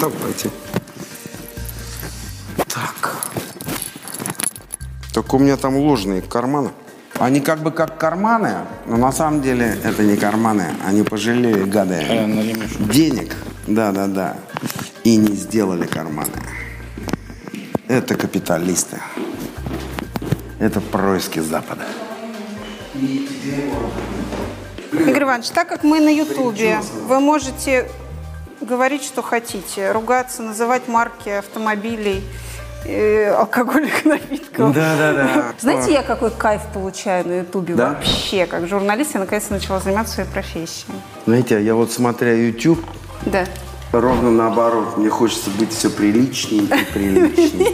Давайте. Так. Только у меня там ложные карманы. Они как бы как карманы, но на самом деле это не карманы. Они пожалели, гады. Денег. Да-да-да. И не сделали карманы. Это капиталисты. Это происки Запада. Игорь Иванович, так как мы на Ютубе, вы можете говорить, что хотите, ругаться, называть марки автомобилей, э, алкогольных напитков. Да-да-да. Знаете, я какой кайф получаю на Ютубе Да? вообще, как журналист, я наконец-то начала заниматься своей профессией. Знаете, я вот смотря YouTube, Да. ровно наоборот. Мне хочется быть все приличнее и приличнее.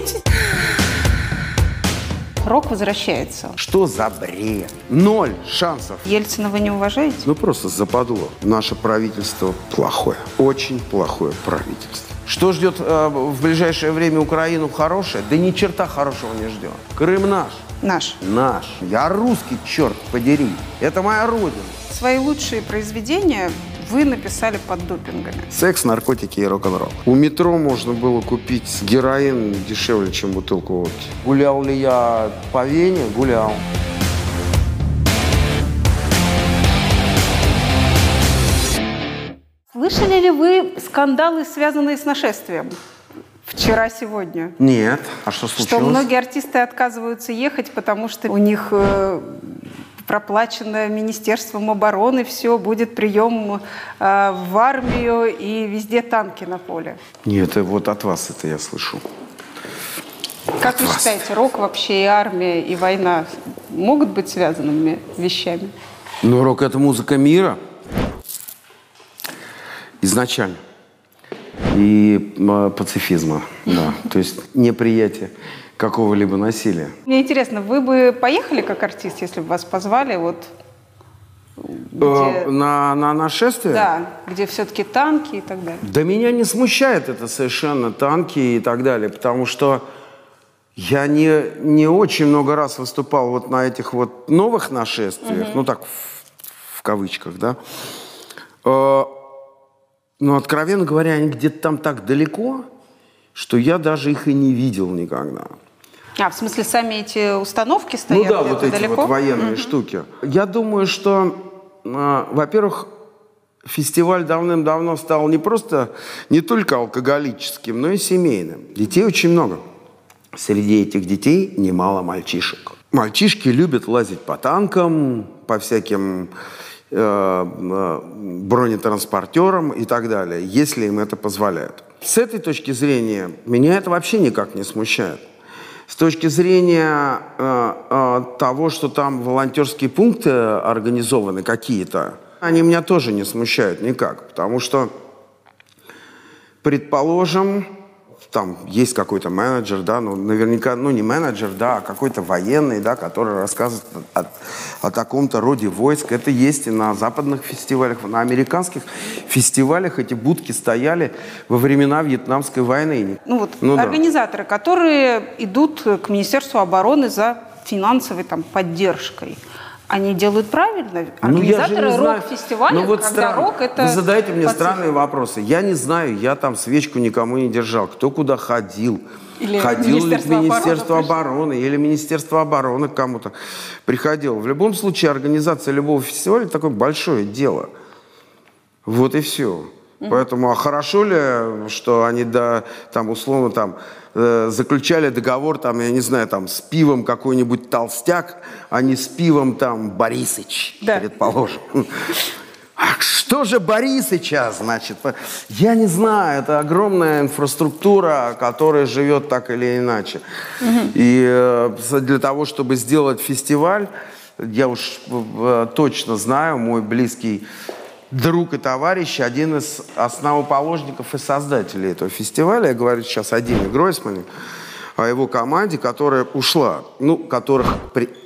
Рок возвращается. Что за бред? Ноль шансов. Ельцина вы не уважаете? Ну просто западло. Наше правительство плохое. Очень плохое правительство. Что ждет э, в ближайшее время Украину хорошее? Да ни черта хорошего не ждет. Крым наш. Наш. Наш. Я русский, черт подери. Это моя родина. Свои лучшие произведения вы написали под допингами. Секс, наркотики и рок-н-ролл. У метро можно было купить героин дешевле, чем бутылку водки. Гулял ли я по Вене? Гулял. Слышали ли вы скандалы, связанные с нашествием? Вчера-сегодня. Нет. А что случилось? Что многие артисты отказываются ехать, потому что у них э, проплачено Министерством обороны, все, будет прием э, в армию и везде танки на поле. Нет, э, вот от вас это я слышу. Как вы вас. считаете, рок вообще и армия, и война могут быть связанными вещами? Ну, рок – это музыка мира. Изначально. И пацифизма, да. То есть неприятие какого-либо насилия. Мне интересно, вы бы поехали как артист, если бы вас позвали, вот где, Э, На, на нашествие? да, где все-таки танки и так далее? Да меня не смущает это совершенно, танки и так далее, потому что я не, не очень много раз выступал вот на этих вот новых нашествиях, ну так, в, в кавычках, да. Э, Но, откровенно говоря, они где-то там так далеко, что я даже их и не видел никогда. А, в смысле, сами эти установки стоят Ну да, вот эти далеко? вот военные штуки. Я думаю, что, а, во-первых, фестиваль давным-давно стал не просто, не только алкоголическим, но и семейным. Детей очень много. Среди этих детей немало мальчишек. Мальчишки любят лазить по танкам, по всяким э, э, бронетранспортерам и так далее, если им это позволяют. С этой точки зрения меня это вообще никак не смущает. С точки зрения э, э, того, что там волонтерские пункты организованы какие-то, они меня тоже не смущают никак, потому что, предположим, там есть какой-то менеджер, да, ну, наверняка, ну, не менеджер, да, а какой-то военный, да, который рассказывает о, о таком-то роде войск. Это есть и на западных фестивалях, на американских фестивалях эти будки стояли во времена Вьетнамской войны. Ну вот Ну да. организаторы, которые идут к Министерству обороны за финансовой там поддержкой, они делают правильно? Ну, Организаторы знаю. рок-фестиваля, Ну, вот когда странно. рок это... Вы задаете мне пацифика. странные вопросы. Я не знаю, я там свечку никому не держал. Кто куда ходил? Или ходил ли в Министерство обороны или Министерство обороны к кому-то приходил. В любом случае, организация любого фестиваля – такое большое дело. Вот и все. Поэтому, а хорошо ли, что они, да, там, условно, там, э, заключали договор, там, я не знаю, там, с пивом какой-нибудь толстяк, а не с пивом, там, Борисыч, Да. предположим. А что же Борисыча, значит? Я не знаю, это огромная инфраструктура, которая живет так или иначе. И э, для того, чтобы сделать фестиваль, я уж э, точно знаю, мой близкий друг и товарищ, один из основоположников и создателей этого фестиваля, я говорю сейчас о Диме Гройсмане, о его команде, которая ушла, ну, которых,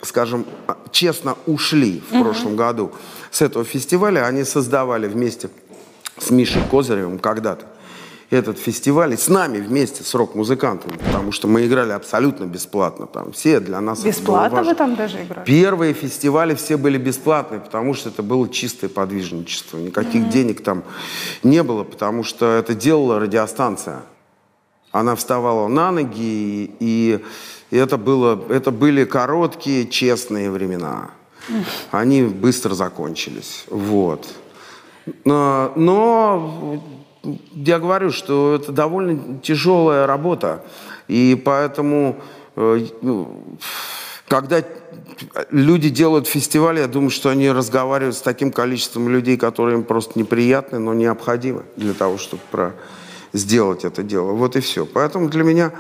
скажем, честно ушли в прошлом году с этого фестиваля. Они создавали вместе с Мишей Козыревым когда-то этот фестиваль и с нами вместе, с рок-музыкантами, потому что мы играли абсолютно бесплатно. Там все для нас Бесплатно вы там даже играли? Первые фестивали все были бесплатные, потому что это было чистое подвижничество. Никаких денег там не было, потому что это делала радиостанция. Она вставала на ноги, и, и это, было, это были короткие, честные времена. Они быстро закончились. Вот. Но, но я говорю, что это довольно тяжелая работа. И поэтому, э, ну, когда люди делают фестиваль, я думаю, что они разговаривают с таким количеством людей, которые им просто неприятны, но необходимы для того, чтобы про... сделать это дело. Вот и все. Поэтому для меня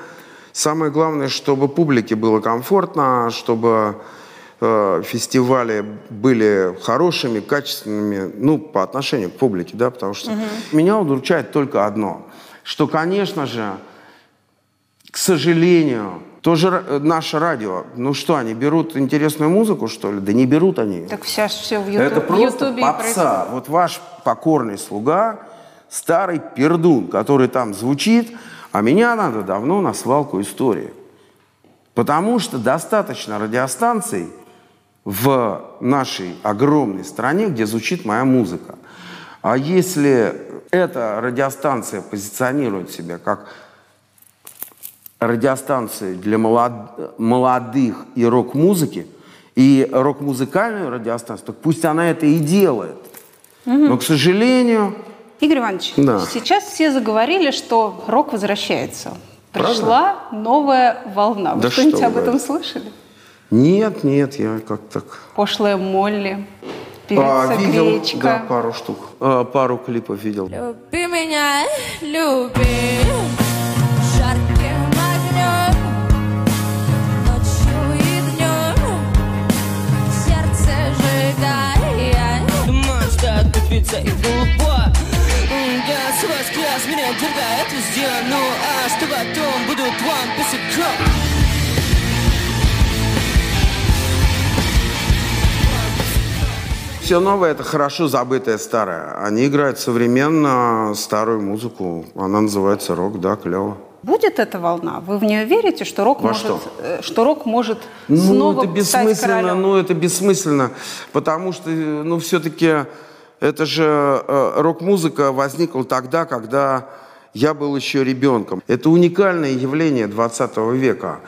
самое главное, чтобы публике было комфортно, чтобы э, фестивали были хорошими, качественными, ну, по отношению к публике, да, потому что меня удручает только одно, что, конечно же, к сожалению, тоже ра- наше радио, ну что, они берут интересную музыку, что ли? Да не берут они. Так сейчас все в Ютубе, Это просто происходит. попса. Вот ваш покорный слуга, старый пердун, который там звучит, а меня надо давно на свалку истории. Потому что достаточно радиостанций в нашей огромной стране, где звучит моя музыка. А если эта радиостанция позиционирует себя как радиостанции для молод- молодых и рок-музыки, и рок-музыкальную радиостанцию, так пусть она это и делает. Но, к сожалению, Игорь Иванович, Да. сейчас все заговорили, что рок возвращается. Правда? Пришла новая волна. Вы Да что-нибудь что об этом слышали? Нет, нет, я как так... Пошлая Молли, певица А, видел, Гречка. да, пару штук, А, пару клипов видел. Люби меня, люби жарким огнем, ночью и днем, сердце сжигая. Монстр, тупица и глупо Газ воскрес, меня дергает везде Ну а что потом будут вам писяком Все новое – это хорошо забытое старое. Они играют современно старую музыку. Она называется рок, да, клево. Будет эта волна? Вы в нее верите, что рок Во может, что? э, что рок может Ну, снова это стать бессмысленно, королем? ну, это бессмысленно, потому что, ну, все-таки это же э, рок-музыка возникла тогда, когда я был еще ребенком. Это уникальное явление 20 века,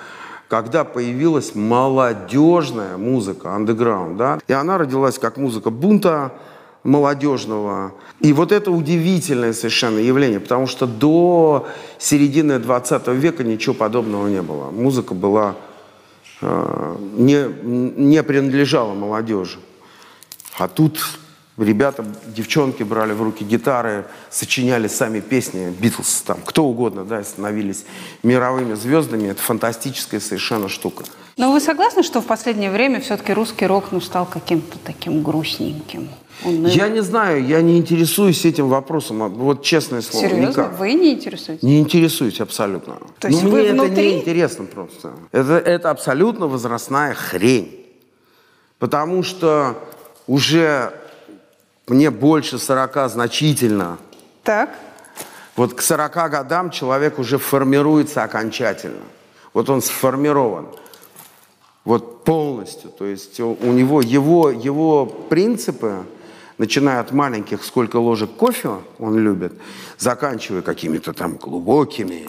когда появилась молодежная музыка, андеграунд, да, и она родилась как музыка бунта, молодежного. И вот это удивительное совершенно явление, потому что до середины 20 века ничего подобного не было. Музыка была э, не, не принадлежала молодежи. А тут ребята, девчонки брали в руки гитары, сочиняли сами песни, Битлз, там, кто угодно, да, становились мировыми звездами. Это фантастическая совершенно штука. Но вы согласны, что в последнее время все-таки русский рок ну, стал каким-то таким грустненьким? Я не знаю, я не интересуюсь этим вопросом, а вот честное слово, Серьезно? никак. Вы не интересуетесь? Не интересуюсь абсолютно. То есть ну, вы мне это внутри? не интересно просто. Это, это абсолютно возрастная хрень. Потому что уже мне больше 40 значительно. Так. Вот к 40 годам человек уже формируется окончательно. Вот он сформирован. Вот полностью. То есть у него его, его принципы, начиная от маленьких, сколько ложек кофе он любит, заканчивая какими-то там глубокими,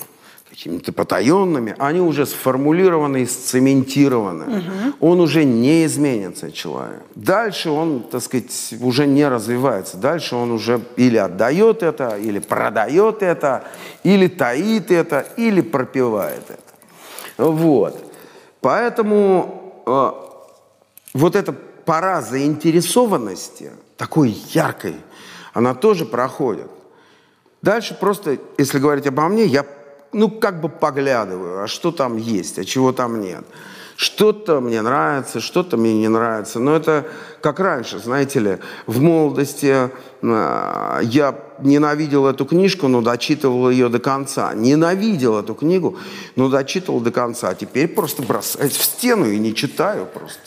какими-то потаенными, они уже сформулированы и сцементированы. Он уже не изменится, человек. Дальше он, так сказать, уже не развивается. Дальше он уже или отдает это, или продает это, или таит это, или пропивает это. Вот. Поэтому э, вот эта пора заинтересованности, такой яркой, она тоже проходит. Дальше просто, если говорить обо мне, я ну как бы поглядываю, а что там есть, а чего там нет. Что-то мне нравится, что-то мне не нравится. Но это как раньше, знаете ли, в молодости э, я ненавидел эту книжку, но дочитывал ее до конца. Ненавидел эту книгу, но дочитывал до конца. А теперь просто бросаюсь в стену и не читаю просто.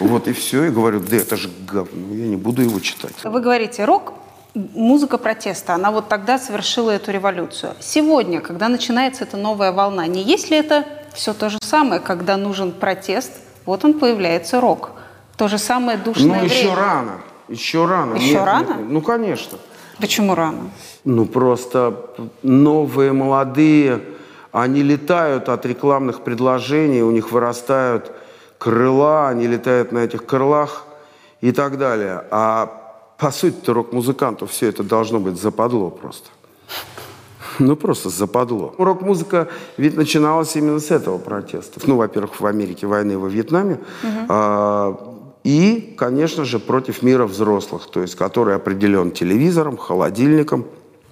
Вот и все. И говорю, да это же говно, я не буду его читать. Вы говорите, рок музыка протеста, она вот тогда совершила эту революцию. Сегодня, когда начинается эта новая волна, не есть ли это все то же самое, когда нужен протест, вот он появляется рок. То же самое душное Ну, еще время. рано. Еще рано. Еще рано? ну, конечно. Почему рано? Ну, просто новые, молодые, они летают от рекламных предложений, у них вырастают крыла, они летают на этих крылах и так далее. А по сути-то рок-музыканту все это должно быть западло просто. Ну, просто западло. Рок-музыка ведь начиналась именно с этого протеста. Ну, во-первых, в Америке войны во Вьетнаме. А, и, конечно же, против мира взрослых, то есть который определен телевизором, холодильником.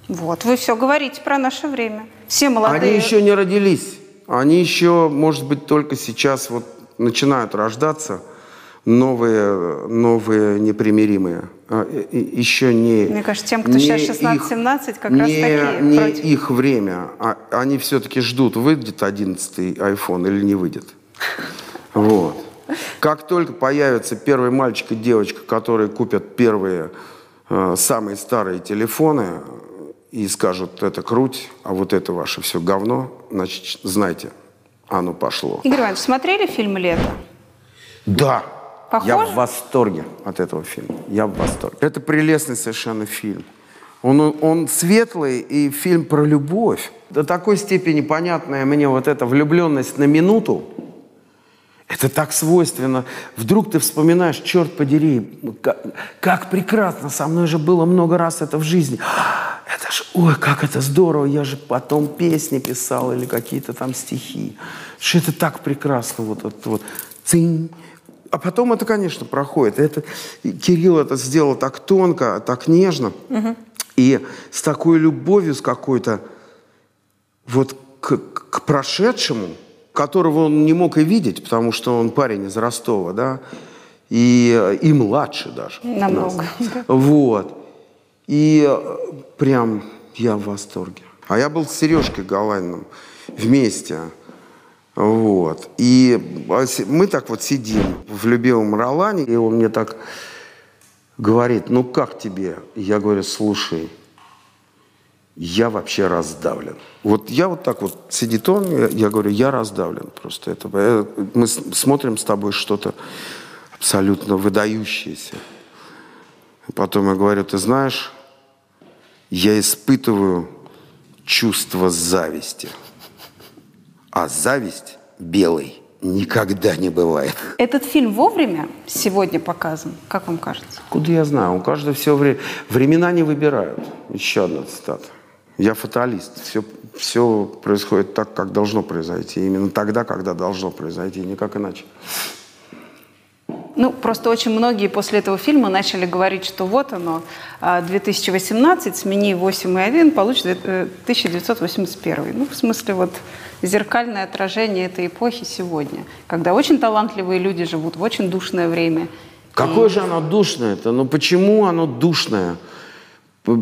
Вот, вы все говорите про наше время. Все молодые. Они еще не родились. Они еще, может быть, только сейчас вот начинают рождаться новые, новые непримиримые. А, Еще не... Мне кажется, тем, кто не сейчас их- 16-17, как раз не- такие Не против. их время. А они все-таки ждут, выйдет 11-й iPhone или не выйдет. Вот. Как только появится первый мальчик и девочка, которые купят первые э, самые старые телефоны и скажут, это круть, а вот это ваше все говно, значит, знайте, оно пошло. Игорь Иванович, смотрели фильм «Лето»? Да. Похоже? Я в восторге от этого фильма. Я в восторге. Это прелестный совершенно фильм. Он, он светлый и фильм про любовь. До такой степени понятная мне вот эта влюбленность на минуту. Это так свойственно. Вдруг ты вспоминаешь, черт подери, как, как прекрасно, со мной же было много раз это в жизни. Это ж, ой, как это здорово, я же потом песни писал или какие-то там стихи. Что это так прекрасно, вот это вот. Цинь. А потом это, конечно, проходит. Это, Кирилл это сделал так тонко, так нежно. И с такой любовью, с какой-то вот к, к прошедшему, которого он не мог и видеть, потому что он парень из Ростова, да, и, и младше даже. Намного. Вот. И э, прям я в восторге. А я был с Сережкой Галаниным вместе. Вот. И а мы так вот сидим в любимом Ролане, и он мне так говорит, ну как тебе? Я говорю, слушай, я вообще раздавлен. Вот я вот так вот, сидит он, я, я говорю, я раздавлен просто. Это, э, мы смотрим с тобой что-то абсолютно выдающееся. Потом я говорю, ты знаешь, я испытываю чувство зависти. А зависть белой никогда не бывает. Этот фильм вовремя сегодня показан, как вам кажется? Куда я знаю? У каждого все время... Времена не выбирают. Еще одна цитата. Я фаталист. Все, все происходит так, как должно произойти. Именно тогда, когда должно произойти, никак иначе. Ну, просто очень многие после этого фильма начали говорить, что вот оно, а, 2018, смени 8 и 1, получит э, 1981. Ну, в смысле, вот зеркальное отражение этой эпохи сегодня, когда очень талантливые люди живут в очень душное время. Какое же оно душное-то? Ну почему оно душное?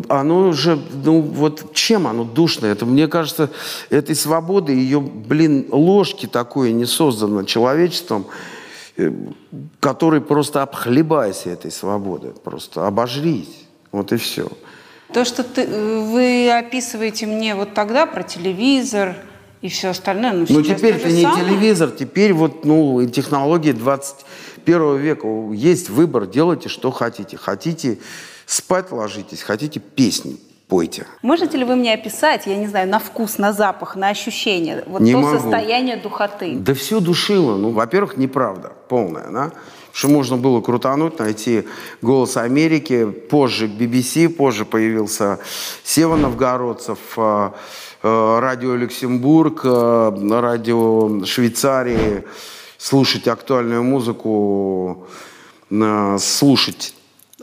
Оно же, ну вот чем оно душное? Это, мне кажется, этой свободы, ее, блин, ложки такой не создано человечеством, который просто обхлебайся этой свободы, просто обожрись. Вот и все. То, что ты- э, вы описываете мне вот тогда про телевизор и все остальное, ну, Ну теперь то это не самое. телевизор, теперь вот ну, технологии 21 века. Есть выбор, делайте, что хотите. Хотите спать ложитесь, хотите песни пойте. Можете ли вы мне описать, я не знаю, на вкус, на запах, на ощущение, вот Не то могу. состояние духоты? Да все душило. Ну, во-первых, неправда полная, да? Что можно было крутануть, найти «Голос Америки», позже BBC, позже появился Сева Новгородцев, э, э, радио Люксембург, э, радио Швейцарии, слушать актуальную музыку, слушать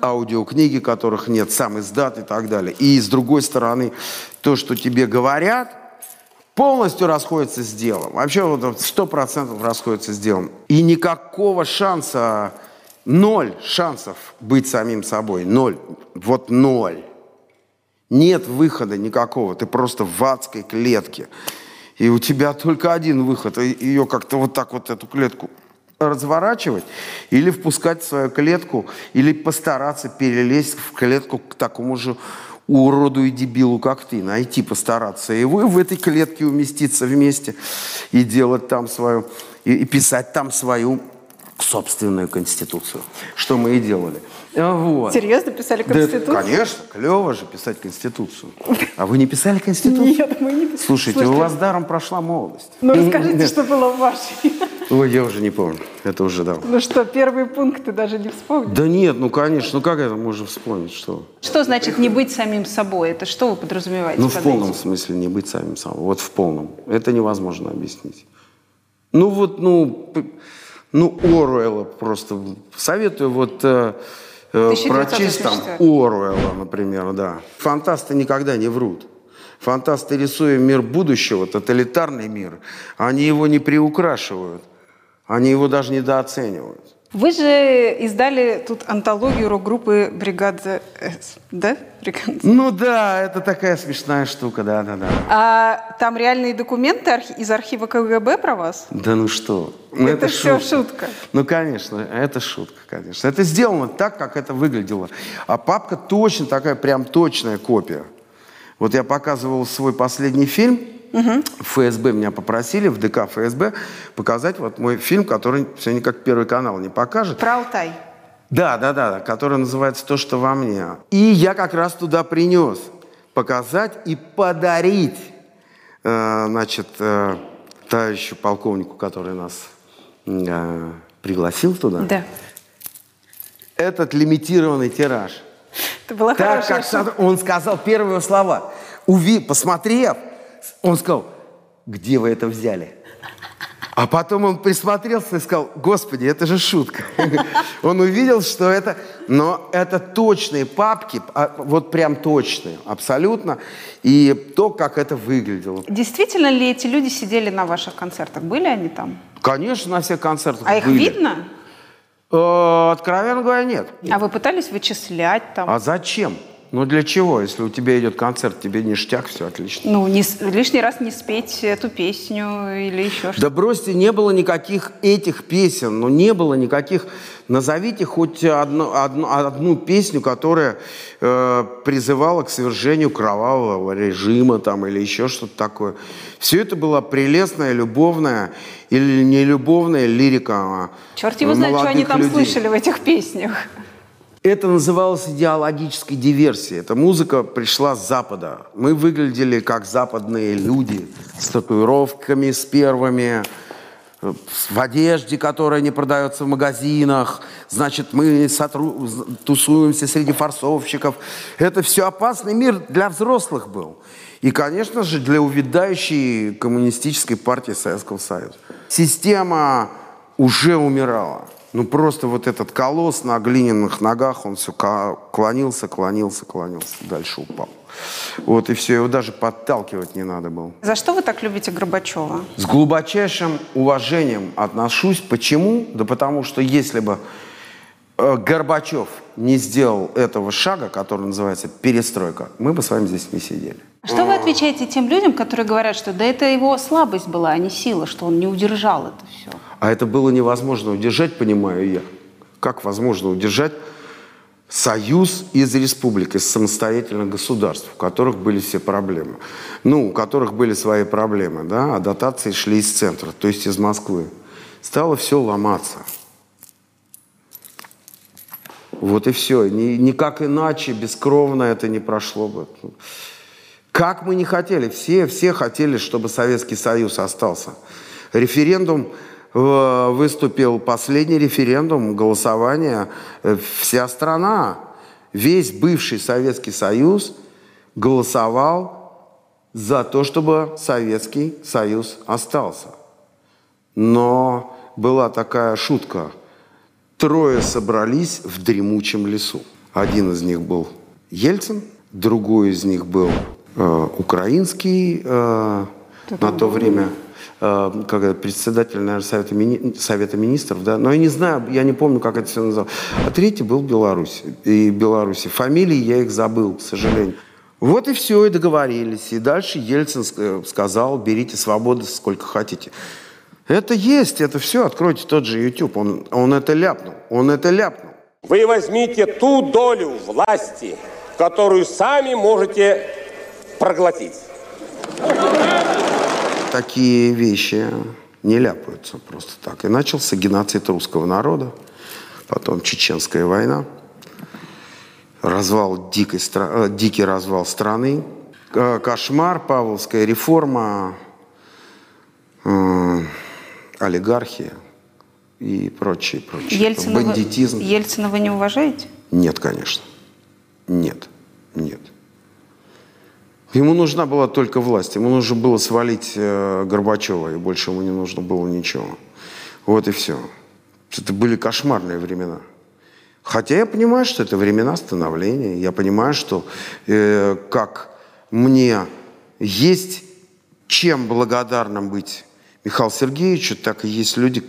аудиокниги, которых нет, сам издат и так далее. И с другой стороны, то, что тебе говорят, полностью расходится с делом. Вообще вот сто процентов расходится с делом. И никакого шанса, ноль шансов быть самим собой. Ноль. Вот ноль. Нет выхода никакого. Ты просто в адской клетке. И у тебя только один выход. Ее как-то вот так вот эту клетку разворачивать или впускать в свою клетку, или постараться перелезть в клетку к такому же уроду и дебилу, как ты, найти, постараться и в этой клетке уместиться вместе и делать там свою, и, и писать там свою собственную конституцию, что мы и делали. А, Вот. Серьезно писали Да, Конституцию? конечно, клево же писать конституцию. А вы не писали конституцию? Нет, мы не писали. Слушайте, у вас даром прошла молодость. Ну, расскажите, что было в вашей. Ой, я уже не помню. Это уже давно. Ну что, первые пункты даже не вспомнили? Да нет, ну конечно, ну как это можно вспомнить, что? Что значит не быть самим собой? Это что вы подразумеваете Ну под в полном этим? смысле не быть самим собой. Вот в полном. Это невозможно объяснить. Ну вот, ну, ну Оруэлла просто. Советую вот э, э, прочесть там 1984. Оруэлла, например, да. Фантасты никогда не врут. Фантасты, рисуя мир будущего, тоталитарный мир, они его не приукрашивают. Они его даже недооценивают. Вы же издали тут антологию рок-группы «Бригада С», да? «Бригада С». Ну да, это такая смешная штука, да-да-да. А там реальные документы из архива КГБ про вас? Да ну что? Ну, Это всё шутка. Ну, конечно, это шутка, конечно. Это сделано так, как это выглядело. А папка точно такая, прям точная копия. Вот я показывал свой последний фильм. ФСБ меня попросили, в ДК ФСБ, показать вот мой фильм, который все никак Первый канал не покажет. Про Алтай. Да, да, да, да, который называется «То, что во мне». И я как раз туда принес показать и подарить, э, значит, э, товарищу полковнику, который нас э, пригласил туда, Да. этот лимитированный тираж. Это была Так, хорошая как шутка. он сказал первые слова. Уви, посмотрев, он сказал, где вы это взяли? А потом он присмотрелся и сказал, господи, это же шутка. Он увидел, что это... Но это точные папки, а, вот прям точные, абсолютно. И то, как это выглядело. Действительно ли эти люди сидели на ваших концертах? Были они там? Конечно, на всех концертах А их видно? Э, Откровенно говоря, нет. А вы пытались вычислять там? А зачем? Ну для чего? Если у тебя идет концерт, тебе ништяк, все отлично. Ну, не лишний раз не спеть эту песню или еще что-то. Да бросьте, не было никаких этих песен, ну не было никаких. Назовите хоть одну, одну, одну песню, которая э, призывала к свержению кровавого режима там или еще что-то такое. Все это была прелестная, любовная или нелюбовная лирика. а, Черт его знает, что они там людей. слышали в этих песнях. Это называлось идеологической диверсией. Эта музыка пришла с Запада. Мы выглядели как западные люди с татуировками, с первыми, в одежде, которая не продается в магазинах. Значит, мы сотру- тусуемся среди форсовщиков. Это все опасный мир для взрослых был. И, конечно же, для увядающей коммунистической партии Советского Союза. Система уже умирала. Ну, просто вот этот колосс на глиняных ногах, он все клонился, клонился, клонился, дальше упал. Вот и все, его даже подталкивать не надо было. За что вы так любите Горбачева? С глубочайшим уважением отношусь. Почему? Да потому что если бы Горбачев не сделал этого шага, который называется перестройка, мы бы с вами здесь не сидели. Что вы отвечаете тем людям, которые говорят, что да это его слабость была, а не сила, что он не удержал это все? А это было невозможно удержать, понимаю я. Как возможно удержать союз из республик, из самостоятельных государств, у которых были все проблемы? Ну, у которых были свои проблемы, да, а дотации шли из центра, то есть из Москвы. Стало все ломаться. Вот и все. Ни- никак иначе, бескровно это не прошло бы. Как мы не хотели, все, все хотели, чтобы Советский Союз остался. Референдум э, выступил, последний референдум, голосование, э, вся страна, весь бывший Советский Союз голосовал за то, чтобы Советский Союз остался. Но была такая шутка. Трое собрались в дремучем лесу. Один из них был Ельцин, другой из них был э, украинский э, на то время э, как председатель, наверное, Совета, мини- Совета Министров, да, но я не знаю, я не помню, как это все называлось. А третий был Беларусь, и Беларуси. Фамилии я их забыл, к сожалению. Вот и все, и договорились. И дальше Ельцин ск- сказал, берите свободы сколько хотите. Это есть, это все. Откройте тот же YouTube. Он, он это ляпнул. Он это ляпнул. Вы возьмите ту долю власти, которую сами можете проглотить. Такие вещи не ляпаются просто так. И начался геноцид русского народа, потом чеченская война, развал дикой, стра- э, дикий развал страны, э, кошмар, Павловская реформа, э, олигархия и прочее, прочее. Ельцина вы, Бандитизм. Ельцина вы не уважаете? Нет, конечно. Нет, нет. Ему нужна была только власть. Ему нужно было свалить э, Горбачева, и больше ему не нужно было ничего. Вот и все. Это были кошмарные времена. Хотя я понимаю, что это времена становления. Я понимаю, что э, как мне есть чем благодарным быть Михаилу Сергеевичу, так и есть люди,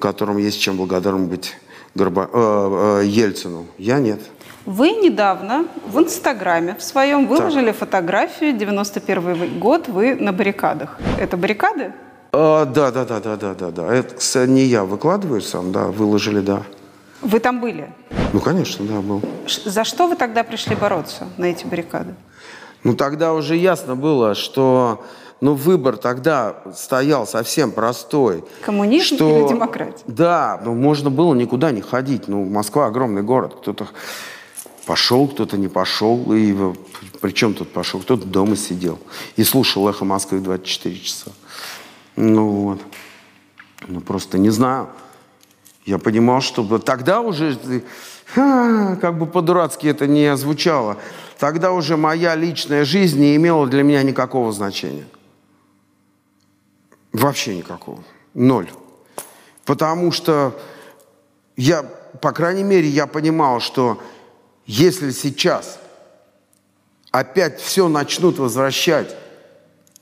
которым есть чем благодарным быть Горба... э, э, Ельцину. Я нет. Вы недавно в Инстаграме в своем выложили фотографию 91 год, вы на баррикадах. Это баррикады? А, да, да, да, да, да, да, да. Это, кстати, не я выкладываю сам, да, выложили, да. Вы там были? Ну, конечно, да, был. За что вы тогда пришли бороться на эти баррикады? Ну, тогда уже ясно было, что ну, выбор тогда стоял совсем простой. Коммунизм что- или демократия? Да, ну, можно было никуда не ходить. Ну, Москва огромный город. Кто-то пошел, кто-то не пошел. И в- при чем тут пошел? Кто-то дома сидел и слушал «Эхо Москвы» 24 часа. Ну, вот. Ну, просто не знаю. Я понимал, что тогда уже, ха, как бы по-дурацки это не звучало, тогда уже моя личная жизнь не имела для меня никакого значения. Вообще никакого. Ноль. Потому что я, по крайней мере, я понимал, что если сейчас опять все начнут возвращать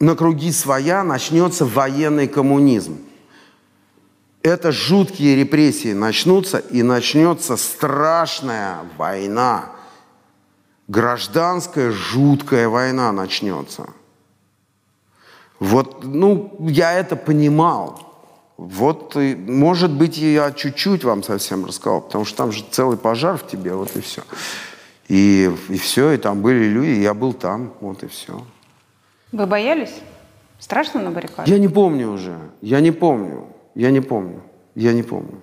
на круги своя, начнется военный коммунизм это жуткие репрессии начнутся, и начнется страшная война. Гражданская жуткая война начнется. Вот, ну, я это понимал. Вот, и, может быть, и я чуть-чуть вам совсем рассказал, потому что там же целый пожар в тебе, вот и все. И, и все, и там были люди, я был там, вот и все. Вы боялись? Страшно на баррикадах? Я не помню уже, я не помню, я не помню, я не помню.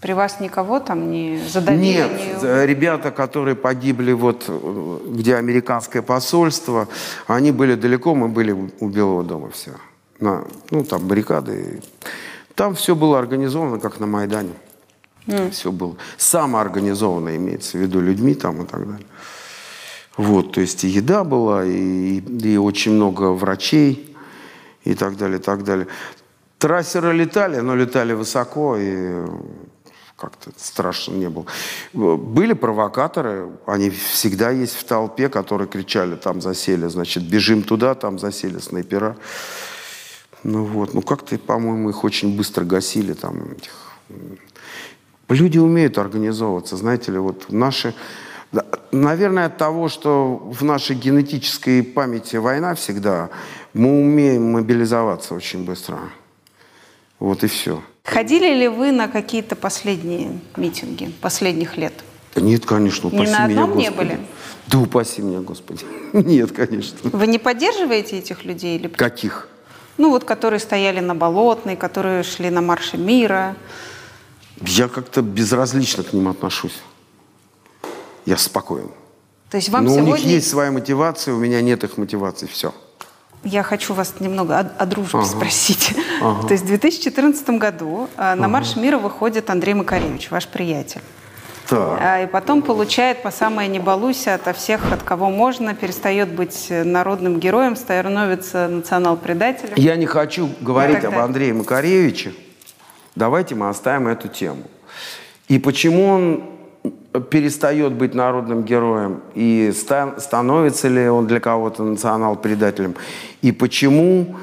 При вас никого там не задавили? Нет, не- э, ребята, которые погибли вот э, где американское посольство, они были далеко, мы были у- Белого дома все. На, ну, там баррикады. Там все было организовано, как на Майдане. Все было. Самоорганизованно имеется в виду людьми там и так далее. Вот, то есть и еда была, и, и очень много врачей, и так далее, и так далее. Трассеры летали, но летали высоко, и как-то страшно не было. Были провокаторы, они всегда есть в толпе, которые кричали, там засели, значит, бежим туда, там засели снайпера. Ну вот, ну как-то, по-моему, их очень быстро гасили там. Этих. Люди умеют организовываться, знаете ли, вот наши... Наверное, от того, что в нашей генетической памяти война всегда, мы умеем мобилизоваться очень быстро. Вот и все. Ходили ли вы на какие-то последние митинги последних лет? Да Нет, конечно, Ни упаси на меня, одном не Господи. были? Да упаси меня, Господи. Нет, конечно. Вы не поддерживаете этих людей? Или... Каких? Ну вот, которые стояли на Болотной, которые шли на Марше мира. Я как-то безразлично к ним отношусь. Я спокоен. То есть вам Но сегодня... у них есть своя мотивация, у меня нет их мотивации. Все. Я хочу вас немного о, о дружбе Ага. спросить. Ага. То есть в 2014 году э, на Марш мира выходит Андрей Макаревич, ваш приятель. Так. А, И потом получает по самое не балуйся ото всех, от кого можно, перестает быть э, народным героем, становится национал-предателем. Я не хочу говорить об. Андрее Макаревиче. Давайте мы оставим эту тему. И почему он перестает быть народным героем, и ста- становится ли он для кого-то национал-предателем, и почему,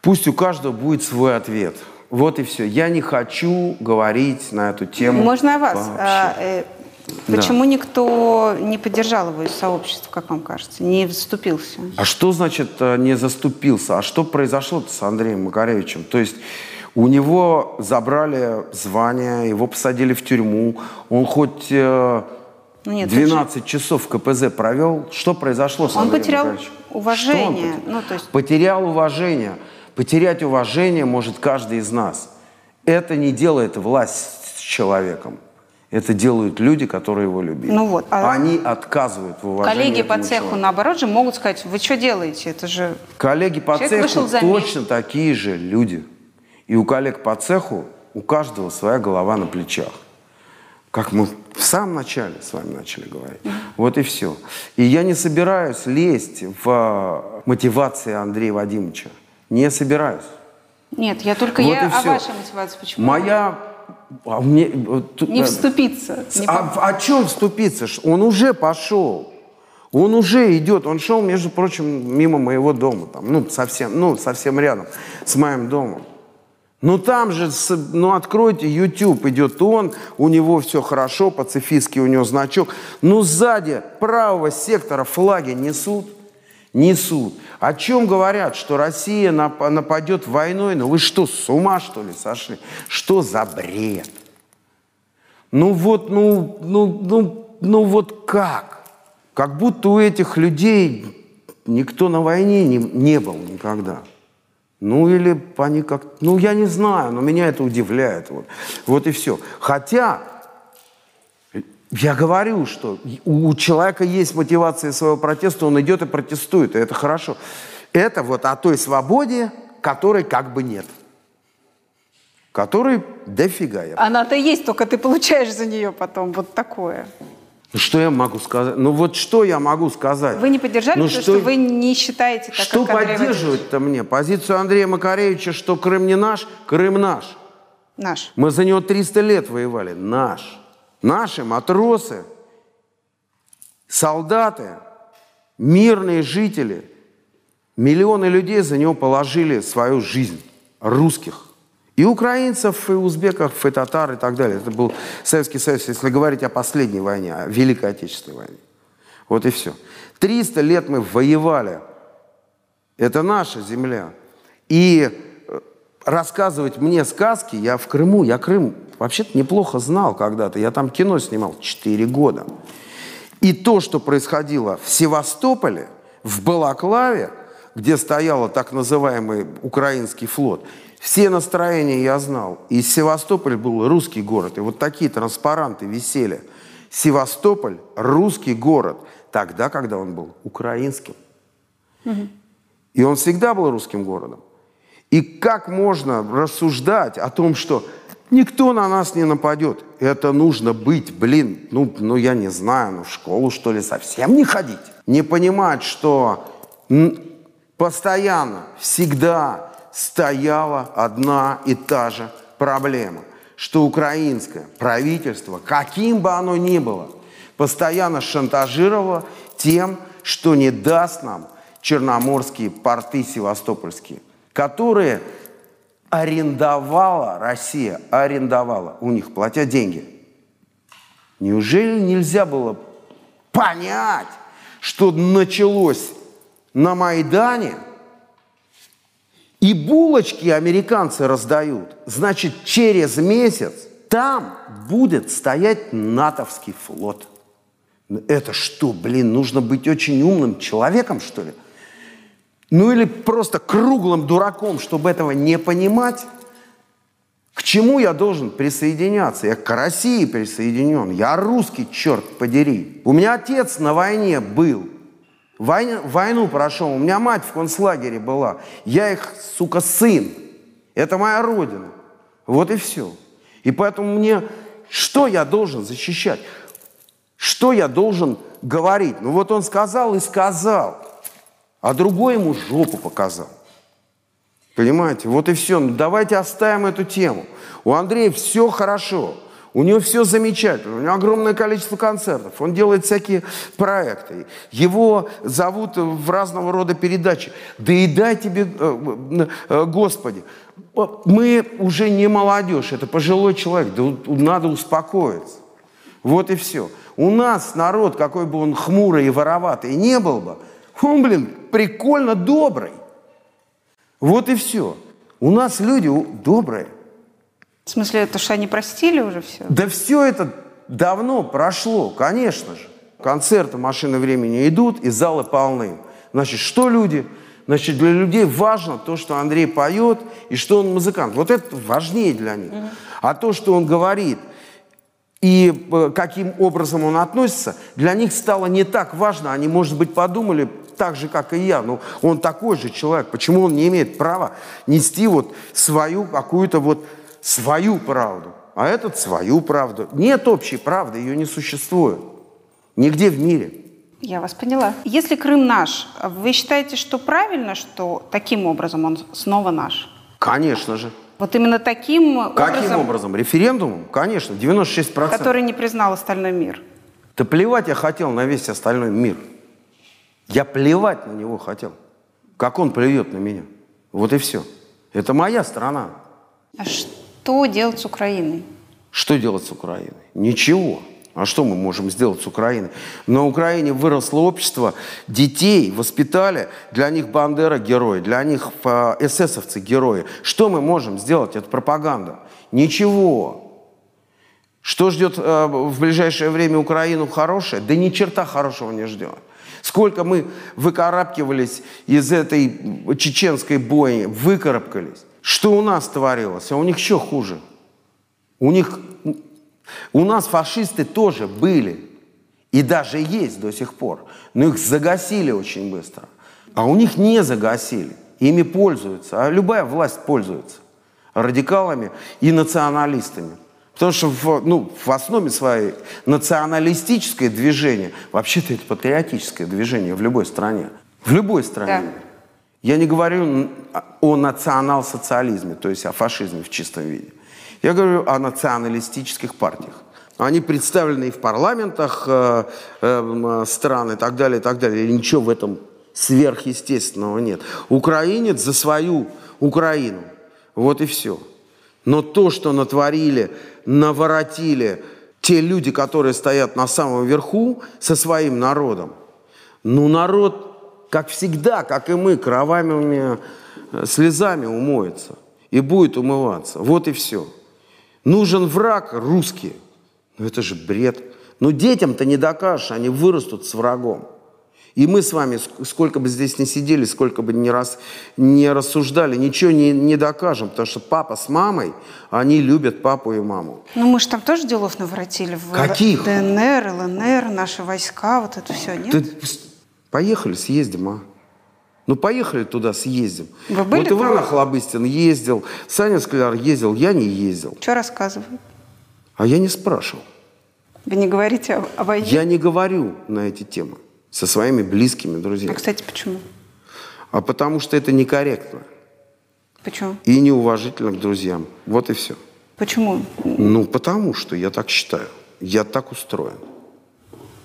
пусть у каждого будет свой ответ. Вот и все. Я не хочу говорить на эту тему. Можно о вас. вообще. А, э, Да. Почему никто не поддержал его из сообщества, как вам кажется, не вступился? А что значит э, не заступился? А что произошло с Андреем Макаревичем? То есть у него забрали звание, его посадили в тюрьму. Он хоть э, Ну нет, 12 часов в КПЗ провел. Что произошло с Он потерял уважение. Что он потерял? Ну, то есть- Потерял уважение. Потерять уважение может каждый из нас. Это не делает власть с человеком. Это делают люди, которые его любили. Ну вот, а- Они отказывают в уважении Коллеги по цеху, человеку. наоборот же, могут сказать, вы что делаете? Это же... Коллеги по Человек цеху точно такие же люди. И у коллег по цеху у каждого своя голова на плечах. Как мы в самом начале с вами начали говорить. Вот и все. И я не собираюсь лезть в а, мотивации Андрея Вадимовича. Не собираюсь. Нет, я только Вот я о всё. вашей мотивации. Почему? Моя... а мне, э, Не э, вступиться. не а о чем вступиться? Он уже пошел. Он уже идет. Он шел, между прочим, мимо моего дома. Там, ну, совсем, ну, совсем рядом с моим домом. Ну там же, ну откройте YouTube, идет он, у него все хорошо, пацифистский у него значок. Ну сзади правого сектора флаги несут, несут. О чем говорят, что Россия нап- нападет войной? Ну вы что, с ума что ли сошли? Что за бред? Ну вот, ну, ну, ну, ну вот как? Как будто у этих людей никто на войне не, не был никогда. Ну или они как... Ну я не знаю, но меня это удивляет. Вот, вот и все. Хотя я говорю, что у человека есть мотивация своего протеста, он идет и протестует, и это хорошо. Это вот о той свободе, которой как бы нет. Которой дофига. Она-то есть, только ты получаешь за нее потом вот такое. Ну, Что я могу сказать? Ну вот что я могу сказать? Вы не поддержали, Ну, потому что, вы не считаете так, Что поддерживать-то мне? Позицию Андрея Макаревича, что Крым не наш, Крым наш. Наш. Мы за него 300 лет воевали. Наш. Наши матросы, солдаты, мирные жители, миллионы людей за него положили свою жизнь. Русских. И украинцев, и узбеков, и татар, и так далее. Это был Советский Союз, если говорить о последней войне, о Великой Отечественной войне. Вот и все. 300 лет мы воевали. Это наша земля. И э, рассказывать мне сказки, я в Крыму, я Крым вообще-то неплохо знал когда-то. Я там кино снимал 4 года. И то, что происходило в Севастополе, в Балаклаве, где стоял так называемый украинский флот, все настроения я знал. И Севастополь был русский город. И вот такие транспаранты висели. Севастополь – русский город. Тогда, когда он был украинским. И он всегда был русским городом. И как можно рассуждать о том, что никто на нас не нападет? Это нужно быть, блин, ну, ну я не знаю, ну в школу что ли совсем не ходить? Не понимать, что постоянно, всегда стояла одна и та же проблема, что украинское правительство, каким бы оно ни было, постоянно шантажировало тем, что не даст нам черноморские порты севастопольские, которые арендовала Россия, арендовала у них, платя деньги. Неужели нельзя было понять, что началось на Майдане, и булочки американцы раздают, значит, через месяц там будет стоять натовский флот. Ну, Это что, блин, нужно быть очень умным человеком, что ли? Ну или просто круглым дураком, чтобы этого не понимать? К чему я должен присоединяться? Я к России присоединен. Я русский, черт подери. У меня отец на войне был. Войну, войну прошел. У меня мать в концлагере была. Я их, сука, сын. Это моя родина. Вот и все. И поэтому мне... Что я должен защищать? Что я должен говорить? Ну вот он сказал и сказал. А другой ему жопу показал. Понимаете? Вот и все. Ну, давайте оставим эту тему. У Андрея все хорошо. У него все замечательно. У него огромное количество концертов. Он делает всякие проекты. Его зовут в разного рода передачи. Да и дай тебе, э, э, Господи. Мы уже не молодежь, это пожилой человек. Да надо успокоиться. Вот и все. У нас народ, какой бы он хмурый и вороватый не был бы, он, блин, прикольно добрый. Вот и все. У нас люди добрые. В смысле, это что они простили уже все? Да все это давно прошло, конечно же. Концерты «Машины времени» идут, и залы полны. Значит, что люди? Значит, для людей важно то, что Андрей поет, и что он музыкант. Вот это важнее для них. А то, что он говорит, и э, каким образом он относится, для них стало не так важно. Они, может быть, подумали так же, как и я. Ну, он такой же человек. Почему он не имеет права нести вот свою какую-то вот свою правду? А этот свою правду. Нет общей правды, ее не существует. Нигде в мире. Я вас поняла. Если Крым наш, вы считаете, что правильно, что таким образом он снова наш? Конечно же. Вот именно таким Каким образом, образом? Референдумом? Конечно, 96%. который не признал остальной мир. Да плевать я хотел на весь остальной мир. Я плевать на него хотел. Как он плюет на меня. Вот и все. Это моя страна. А что делать с Украиной? Что делать с Украиной? Ничего. А что мы можем сделать с Украиной? На Украине выросло общество, детей воспитали, для них Бандера герой, для них э, эсэсовцы герои. Что мы можем сделать? Это пропаганда. Ничего. Что ждет э, в ближайшее время Украину хорошее? Да ни черта хорошего не ждет. Сколько мы выкарабкивались из этой чеченской бойни, выкарабкались. Что у нас творилось? А у них еще хуже. У них, у нас фашисты тоже были. И даже есть до сих пор. Но их загасили очень быстро. А у них не загасили. Ими пользуются. А любая власть пользуется. Радикалами и националистами. Потому что в, ну, в основе своей националистическое движение, вообще-то это патриотическое движение в любой стране. В любой стране. Да. Я не говорю н- о национал-социализме, то есть о фашизме в чистом виде. Я говорю о националистических партиях. Они представлены и в парламентах э, э, м, стран и так далее, и так далее. И ничего в этом сверхъестественного нет. Украинец за свою Украину. Вот и все. Но то, что натворили, наворотили те люди, которые стоят на самом верху со своим народом, ну, народ, как всегда, как и мы, кровавыми э, слезами умоется и будет умываться. Вот и все. Нужен враг русский. Ну, это же бред. Ну, детям-то не докажешь, они вырастут с врагом. И мы с вами, ск- сколько бы здесь не сидели, сколько бы не, раз, не рассуждали, ничего не, не докажем, потому что папа с мамой, они любят папу и маму. Ну, мы же там тоже делов наворотили. В Каких? ДНР, ЛНР, наши войска, вот это все, нет? Ты поехали, съездим, а? Ну, поехали туда, съездим. Вы были вот Иван? Охлобыстин ездил, Саня Скляр ездил, я не ездил. Что рассказывают? А я не спрашивал. Вы не говорите о, о войне? Я не говорю на эти темы со своими близкими А, друзьями. кстати, почему? А потому что это некорректно Почему? и неуважительно к друзьям. Вот и все. Почему? Ну, потому что я так считаю. Я так устроен.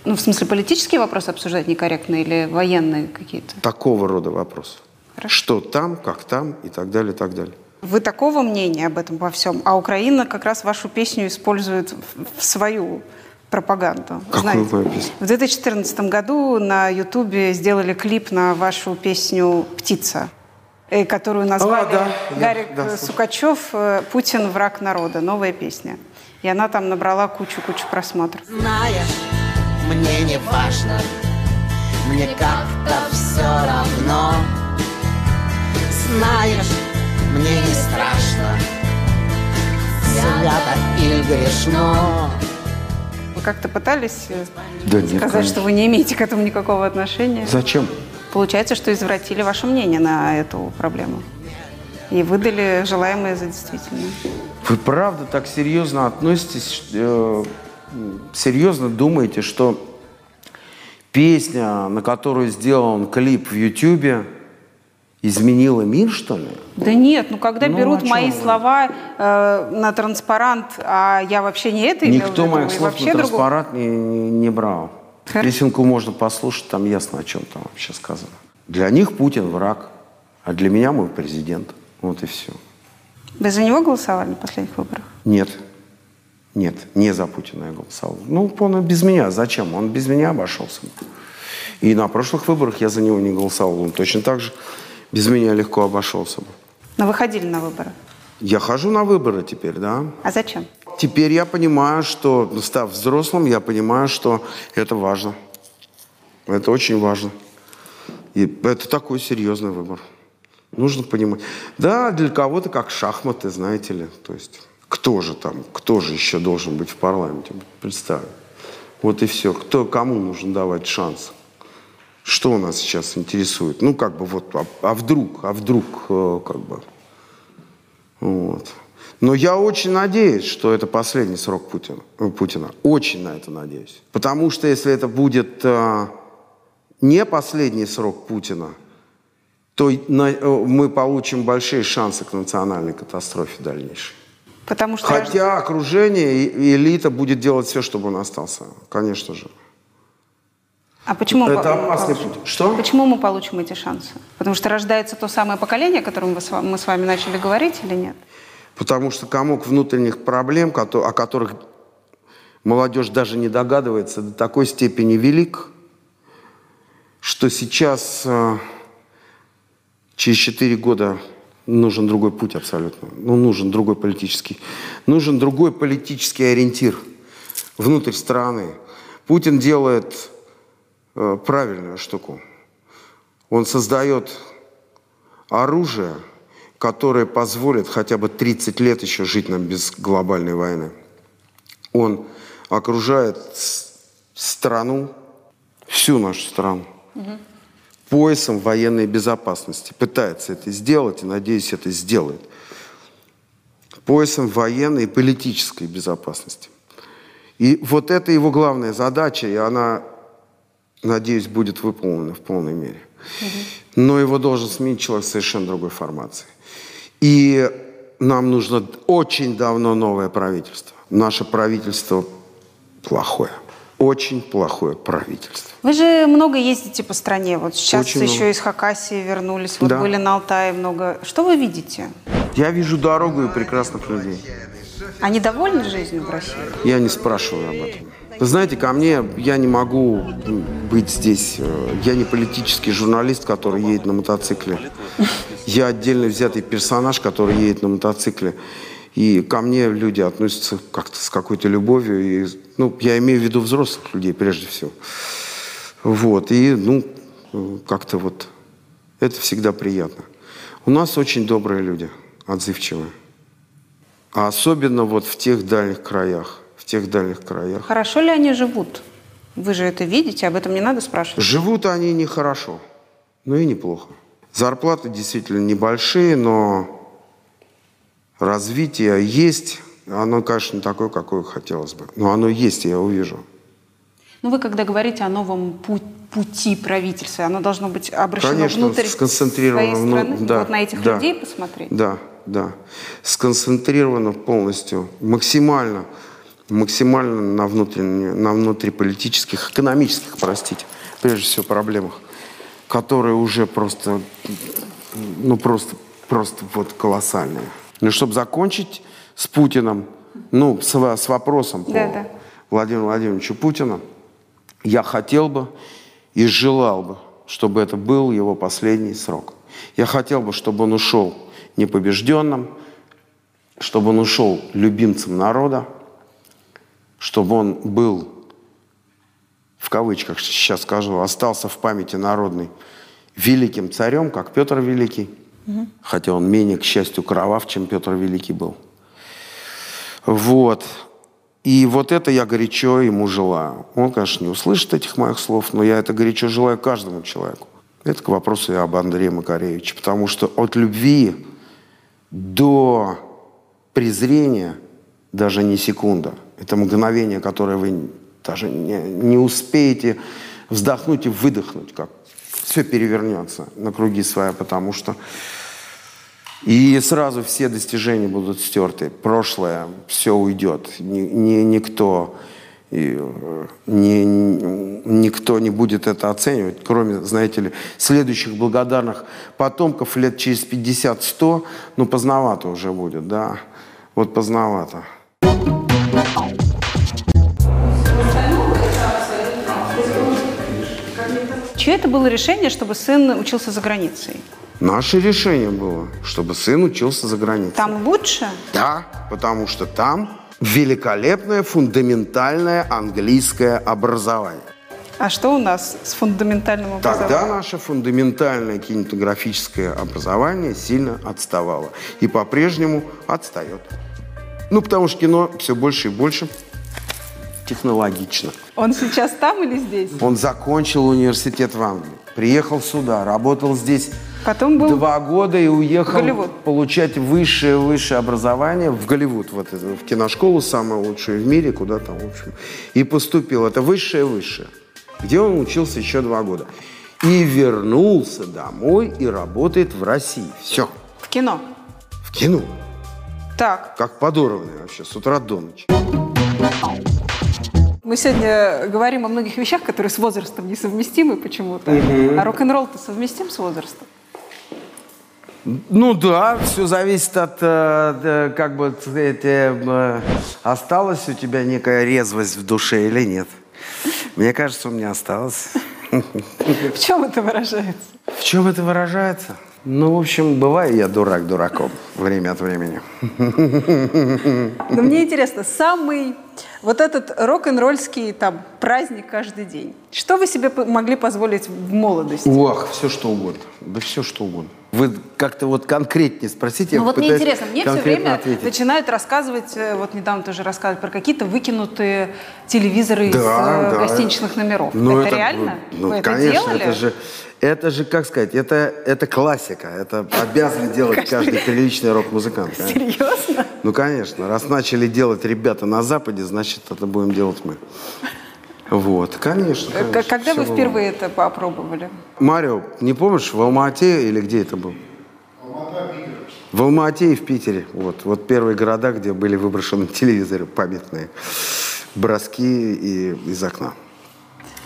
Ну, в смысле, политические вопросы обсуждать некорректно или военные какие-то? Такого рода вопрос. Хорошо. Что там, как там и так далее, и так далее. Вы такого мнения об этом во всем, а Украина как раз вашу песню использует в, свою пропаганду. Какую Знаете, мою песню? В 2014 году на Ютубе сделали клип на вашу песню «Птица», э, которую назвали А, да, Гарик да, слышал. Сукачев э, «Путин – враг народа». Новая песня. И она там набрала кучу-кучу просмотров. Знаешь, мне не важно, мне как-то все равно. Знаешь, мне не страшно, свято или грешно. Вы как-то пытались э, Да нет, сказать, конечно. что вы не имеете к этому никакого отношения? Зачем? Получается, что извратили ваше мнение на эту проблему. И выдали желаемое за действительное. Вы правда так серьезно относитесь, э, серьезно думаете, что песня, на которую сделан клип в Ютьюбе, изменила мир, что ли? Да нет, ну когда Ну, берут мои вы? слова э, на транспарант, а я вообще не это имел в Никто виду, моих слов на другого. транспарант не, не- не брал. Хорошо. Песенку можно послушать, там ясно, о чем там вообще сказано. Для них Путин враг, а для меня мой президент. Вот и все. Вы за него голосовали на последних выборах? Нет. Нет, не за Путина я голосовал. Ну, он без меня. Зачем? Он без меня обошелся. И на прошлых выборах я за него не голосовал. Он точно так же без меня легко обошелся бы. Но вы ходили на выборы. Я хожу на выборы теперь, да. А зачем? Теперь я понимаю, что, став взрослым, я понимаю, что это важно. Это очень важно. И это такой серьезный выбор. Нужно понимать. Да, для кого-то как шахматы, знаете ли. То есть кто же там, кто же еще должен быть в парламенте? Представь. Вот и все. Кто, кому нужно давать шанс? Что нас сейчас интересует? Ну, как бы вот, а, а вдруг, а вдруг, э, как бы. Вот. Но я очень надеюсь, что это последний срок Путина. э, Путина. Очень на это надеюсь. Потому что если это будет э, не последний срок Путина, то на- э, мы получим большие шансы к национальной катастрофе дальнейшей. Потому что Хотя окружение и элита будет делать все, чтобы он остался. Конечно же. А почему, Это мы опасный получим? путь. Что? почему мы получим эти шансы? Потому что рождается то самое поколение, о котором мы с вами начали говорить, или нет? Потому что комок внутренних проблем, о которых молодежь даже не догадывается, до такой степени велик, что сейчас, э, через 4 года, нужен другой путь абсолютно. Ну, нужен другой политический. Нужен другой политический ориентир внутрь страны. Путин делает э, правильную штуку. Он создает оружие, которое позволит хотя бы 30 лет еще жить нам без глобальной войны. Он окружает страну, всю нашу страну, поясом военной безопасности. Пытается это сделать и, надеюсь, это сделает. Поясом военной и политической безопасности. И вот это его главная задача, и она, надеюсь, будет выполнена в полной мере. Но его должен сменить человек совершенно другой формации. И нам нужно очень давно новое правительство. Наше правительство плохое. Очень плохое правительство. Вы же много ездите по стране. Вот сейчас Очень еще много. из Хакасии вернулись, вот Да. были на Алтае много. Что вы видите? Я вижу дорогу и прекрасных людей. Они довольны жизнью в России? Я не спрашиваю об этом. Вы знаете, ко мне я не могу быть здесь. э, Я не политический журналист, который едет на мотоцикле. Я отдельно взятый персонаж, который едет на мотоцикле. И ко мне люди относятся как-то с какой-то любовью. И, ну, я имею в виду взрослых людей прежде всего. Вот. И, ну, как-то вот это всегда приятно. У нас очень добрые люди, отзывчивые. А особенно вот в тех дальних краях. В тех дальних краях. Хорошо ли они живут? Вы же это видите, об этом не надо спрашивать. Живут они нехорошо, но и неплохо. Зарплаты действительно небольшие, но развитие есть. Оно, конечно, не такое, какое хотелось бы. Но оно есть, я увижу. Ну, вы когда говорите о новом пу- пути правительства, оно должно быть обращено Конечно, внутрь сконцентрировано. своей страны? да, вот на этих да. людей посмотреть? Да, да. Сконцентрировано полностью, максимально, максимально на, внутренне- на внутриполитических, экономических, простите, прежде всего, проблемах, которые уже просто, ну, просто, просто вот колоссальные. Ну, чтобы закончить с Путиным, ну, с, с вопросом по Да, да. Владимиру Владимировичу Путину, я хотел бы и желал бы, чтобы это был его последний срок. Я хотел бы, чтобы он ушел непобежденным, чтобы он ушел любимцем народа, чтобы он был, в кавычках сейчас скажу, остался в памяти народной великим царем, как Петр Великий, хотя он менее, к счастью, кровав, чем Петр Великий был. Вот. И вот это я горячо ему желаю. Он, конечно, не услышит этих моих слов, но я это горячо желаю каждому человеку. Это к вопросу и об Андрее Макаревиче. Потому что от любви до презрения даже не секунда. Это мгновение, которое вы даже не, не успеете вздохнуть и выдохнуть, как все перевернется на круги своя, потому что и сразу все достижения будут стерты. Прошлое, все уйдет. Ни, ни- никто, и, э, ни- ни- никто не будет это оценивать, кроме, знаете ли, следующих благодарных потомков лет через 50-100, ну, поздновато уже будет, да. Вот поздновато. Чье это было решение, чтобы сын учился за границей? Наше решение было, чтобы сын учился за границей. Там лучше? Да, потому что там великолепное фундаментальное английское образование. А что у нас с фундаментальным образованием? Тогда наше фундаментальное кинематографическое образование сильно отставало. И по-прежнему отстает. Ну, потому что кино все больше и больше технологично. Он сейчас там или здесь? Он закончил университет в Англии, приехал сюда, работал здесь Потом был два года и уехал Голливуд. получать высшее высшее образование в Голливуд, вот это, в киношколу самую лучшую в мире, куда там, в общем, и поступил. Это высшее высшее, где он учился еще два года. И вернулся домой и работает в России. Все, в кино. в кино. Так, Как подорванный вообще, с утра до ночи. Мы сегодня говорим о многих вещах, которые с возрастом несовместимы почему-то. А рок-н-ролл-то совместим с возрастом? Ну да, все зависит от, э, как бы, сказать, э, э, осталась у тебя некая резвость в душе или нет. Мне кажется, у меня осталось. В чем это выражается? В чем это выражается? Ну, в общем, бываю я дурак дураком время от времени. Но мне интересно, самый вот этот рок-н-ролльский там праздник каждый день. Что вы себе могли позволить в молодости? Ох, все что угодно. Да все что угодно. Вы как-то вот конкретнее спросите. Ну вот мне интересно, мне все время ответить. начинают рассказывать, э, вот недавно тоже рассказывали про какие-то выкинутые телевизоры из Да, э, да. гостиничных номеров. Ну, это, реально? Ну, Вы это конечно, делали? это же, это же, как сказать, это, это классика. Это обязан делать каждый приличный рок-музыкант. Серьезно? Ну, конечно. Раз начали делать ребята на Западе, значит, это будем делать мы. Вот, конечно. Э, конечно, Когда вы было. впервые это попробовали? Марио, не помнишь, в Алма-Ате или где это был? В Алма-Ате и в Питере. Вот, вот первые города, где были выброшены телевизоры памятные. Броски и из окна.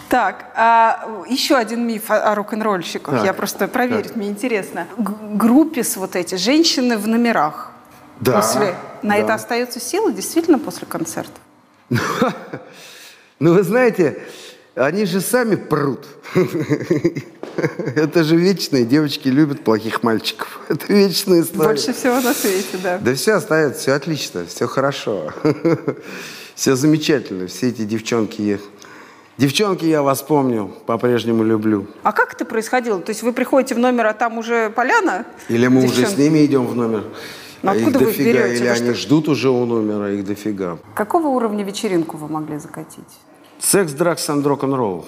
Так, а еще один миф о, о рок-н-ролльщиках. Так, Я просто проверить, мне интересно. Г- группис вот эти, женщины в номерах. Да, После, на да. это остается сила действительно после концерта? Ну, вы знаете, они же сами прут. Это же вечные. Девочки любят плохих мальчиков. Это вечная история. Больше всего на свете, да. Да все остается, все отлично, все хорошо. Все замечательно. Все эти девчонки... Девчонки, я вас помню, по-прежнему люблю. А как это происходило? То есть вы приходите в номер, а там уже поляна? Или мы уже Девчонки. с ними идем в номер. Ну, а их откуда вы дофига. берете? Или они что? ждут уже у номера, их дофига. Какого уровня вечеринку вы могли закатить? Секс, дракс, and рок-н-ролл.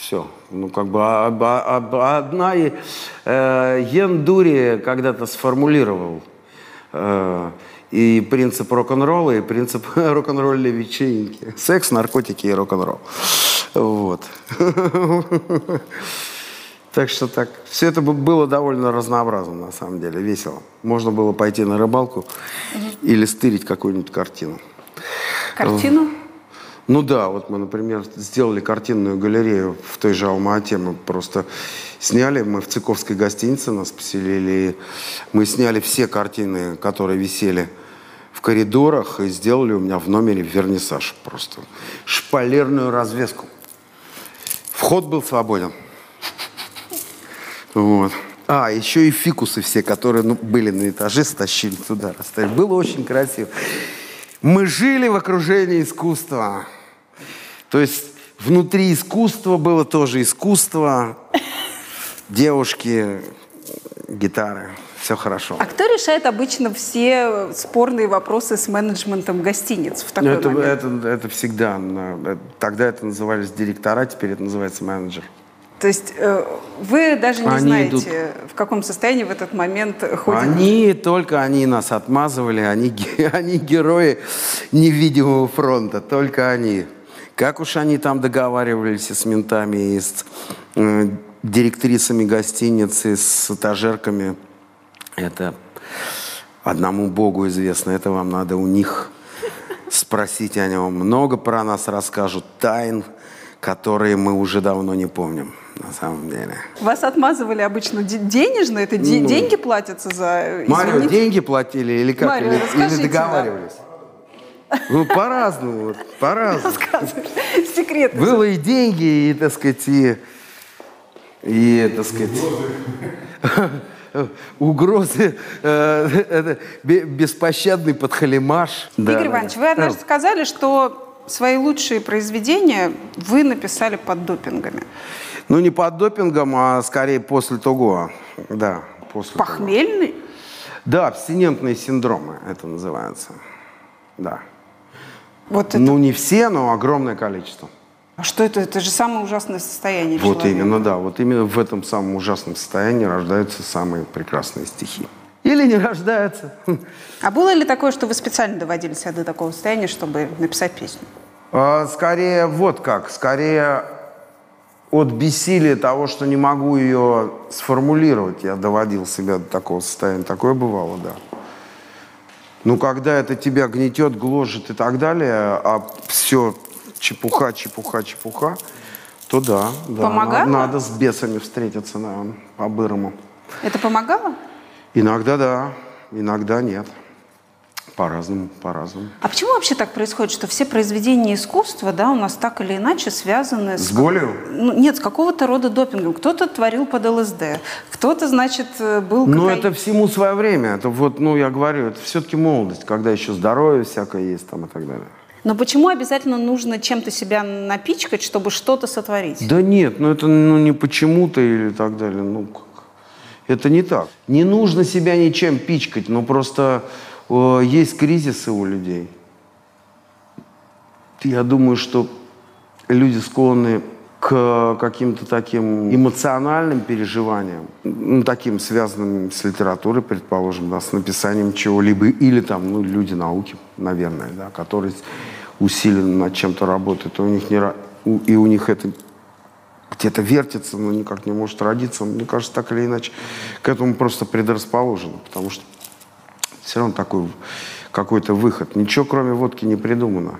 Все. Ну, как бы а- а- а- одна и, э, Йен Дури когда-то сформулировал э, и принцип рок-н-ролла, и принцип рок-н-ролльной вечеринки. Секс, наркотики и рок-н-ролл. Вот. Так что так. Все это бы- было довольно разнообразно, на самом деле, весело. Можно было пойти на рыбалку или стырить какую-нибудь картину. Картину? Ну да, вот мы, например, сделали картинную галерею в той же Алма-Ате. Мы просто сняли, мы в Цыковской гостинице нас поселили. Мы сняли все картины, которые висели в коридорах, и сделали у меня в номере вернисаж просто. Шпалерную развеску. Вход был свободен. Вот. А, еще и фикусы все, которые ну, были на этаже, стащили туда, расставили. Было очень красиво. Мы жили в окружении искусства. То есть внутри искусства было тоже искусство. Девушки, гитары. Все хорошо. А кто решает обычно все спорные вопросы с менеджментом гостиниц в такой Ну, это, момент? это, это всегда. э, Тогда это назывались директора, теперь это называется менеджер. То есть э, вы даже не Они знаете, идут. в каком состоянии в этот момент ходит Они, только они нас отмазывали, они, они герои невидимого фронта, только они. Как уж они там договаривались и с ментами, и с э, директрисами гостиницы, с этажерками, это одному Богу известно, это вам надо у них спросить о нем. Много про нас расскажут, тайн, которые мы уже давно не помним, на самом деле. Вас отмазывали обычно де- денежно? Это де- Ну. деньги платятся за... Марио, извините? деньги платили или как? Марио, или, или договаривались? Ну, по-разному, по-разному. Секрет. Было и деньги, и, так сказать, и И, так сказать, угрозы, э, это бе- беспощадный подхалимаш. Игорь Иванович, вы однажды сказали, что свои лучшие произведения вы написали под допингами. Ну, не под допингом, а скорее после того. Да, после того. Похмельный? Да, абстинентные синдромы это называется. Да. Вот это. Ну, не все, но огромное количество. А что это? Это же самое ужасное состояние Вот человека. именно, да. Вот именно в этом самом ужасном состоянии рождаются самые прекрасные стихи. Или не рождаются. А было ли такое, что вы специально доводили себя до такого состояния, чтобы написать песню? А, Скорее, вот как. Скорее от бессилия того, что не могу ее сформулировать, я доводил себя до такого состояния. Такое бывало, да. Ну, когда это тебя гнетет, гложет и так далее, а все чепуха, чепуха, чепуха, то да. да Помогало? Надо, надо с бесами встретиться, наверное, по-бырому. Это помогало? Иногда да, иногда нет. По-разному, по-разному. А почему вообще так происходит, что все произведения искусства, да, у нас так или иначе связаны с... С болью? Ну, нет, с какого-то рода допингом. Кто-то творил под ЛСД, кто-то, значит, э, был... Ну, кокаин- это всему свое время. Это вот, ну, я говорю, это все-таки молодость, когда еще здоровье всякое есть там и так далее. Но почему обязательно нужно чем-то себя напичкать, чтобы что-то сотворить? Да нет, ну это ну, не почему-то или так далее. Ну, как. Это не так. Не нужно себя ничем пичкать, но просто э, есть кризисы у людей. Я думаю, что люди склонны к каким-то таким эмоциональным переживаниям, ну, таким связанным с литературой, предположим, да, с написанием чего-либо, или там, ну, люди науки, наверное, да, которые усиленно над чем-то работают, и у них, не, и у них это где-то вертится, но никак не может родиться. Мне кажется, так или иначе к этому просто предрасположено, потому что все равно такой какой-то выход. Ничего, кроме водки, не придумано.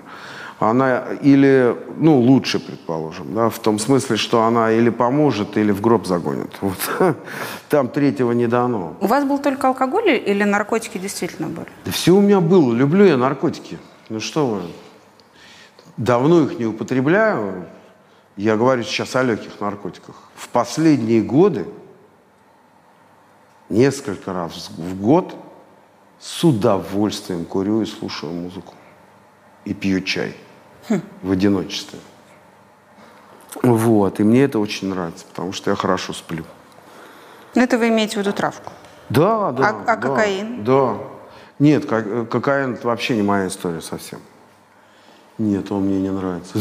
Она или, ну, лучше, предположим, да, в том смысле, что она или поможет, или в гроб загонит. Вот. Там третьего не дано. У вас был только алкоголь или наркотики действительно были? Да все у меня было. Люблю я наркотики. Ну что вы. Давно их не употребляю. Я говорю сейчас о легких наркотиках. В последние годы несколько раз в год с удовольствием курю и слушаю музыку. И пью чай в одиночестве. Вот. И мне это очень нравится, потому что я хорошо сплю. Ну, это вы имеете в виду травку? Да, да. А- а да, кокаин? Да. Нет, ко- кокаин это вообще не моя история совсем. Нет, он мне не нравится.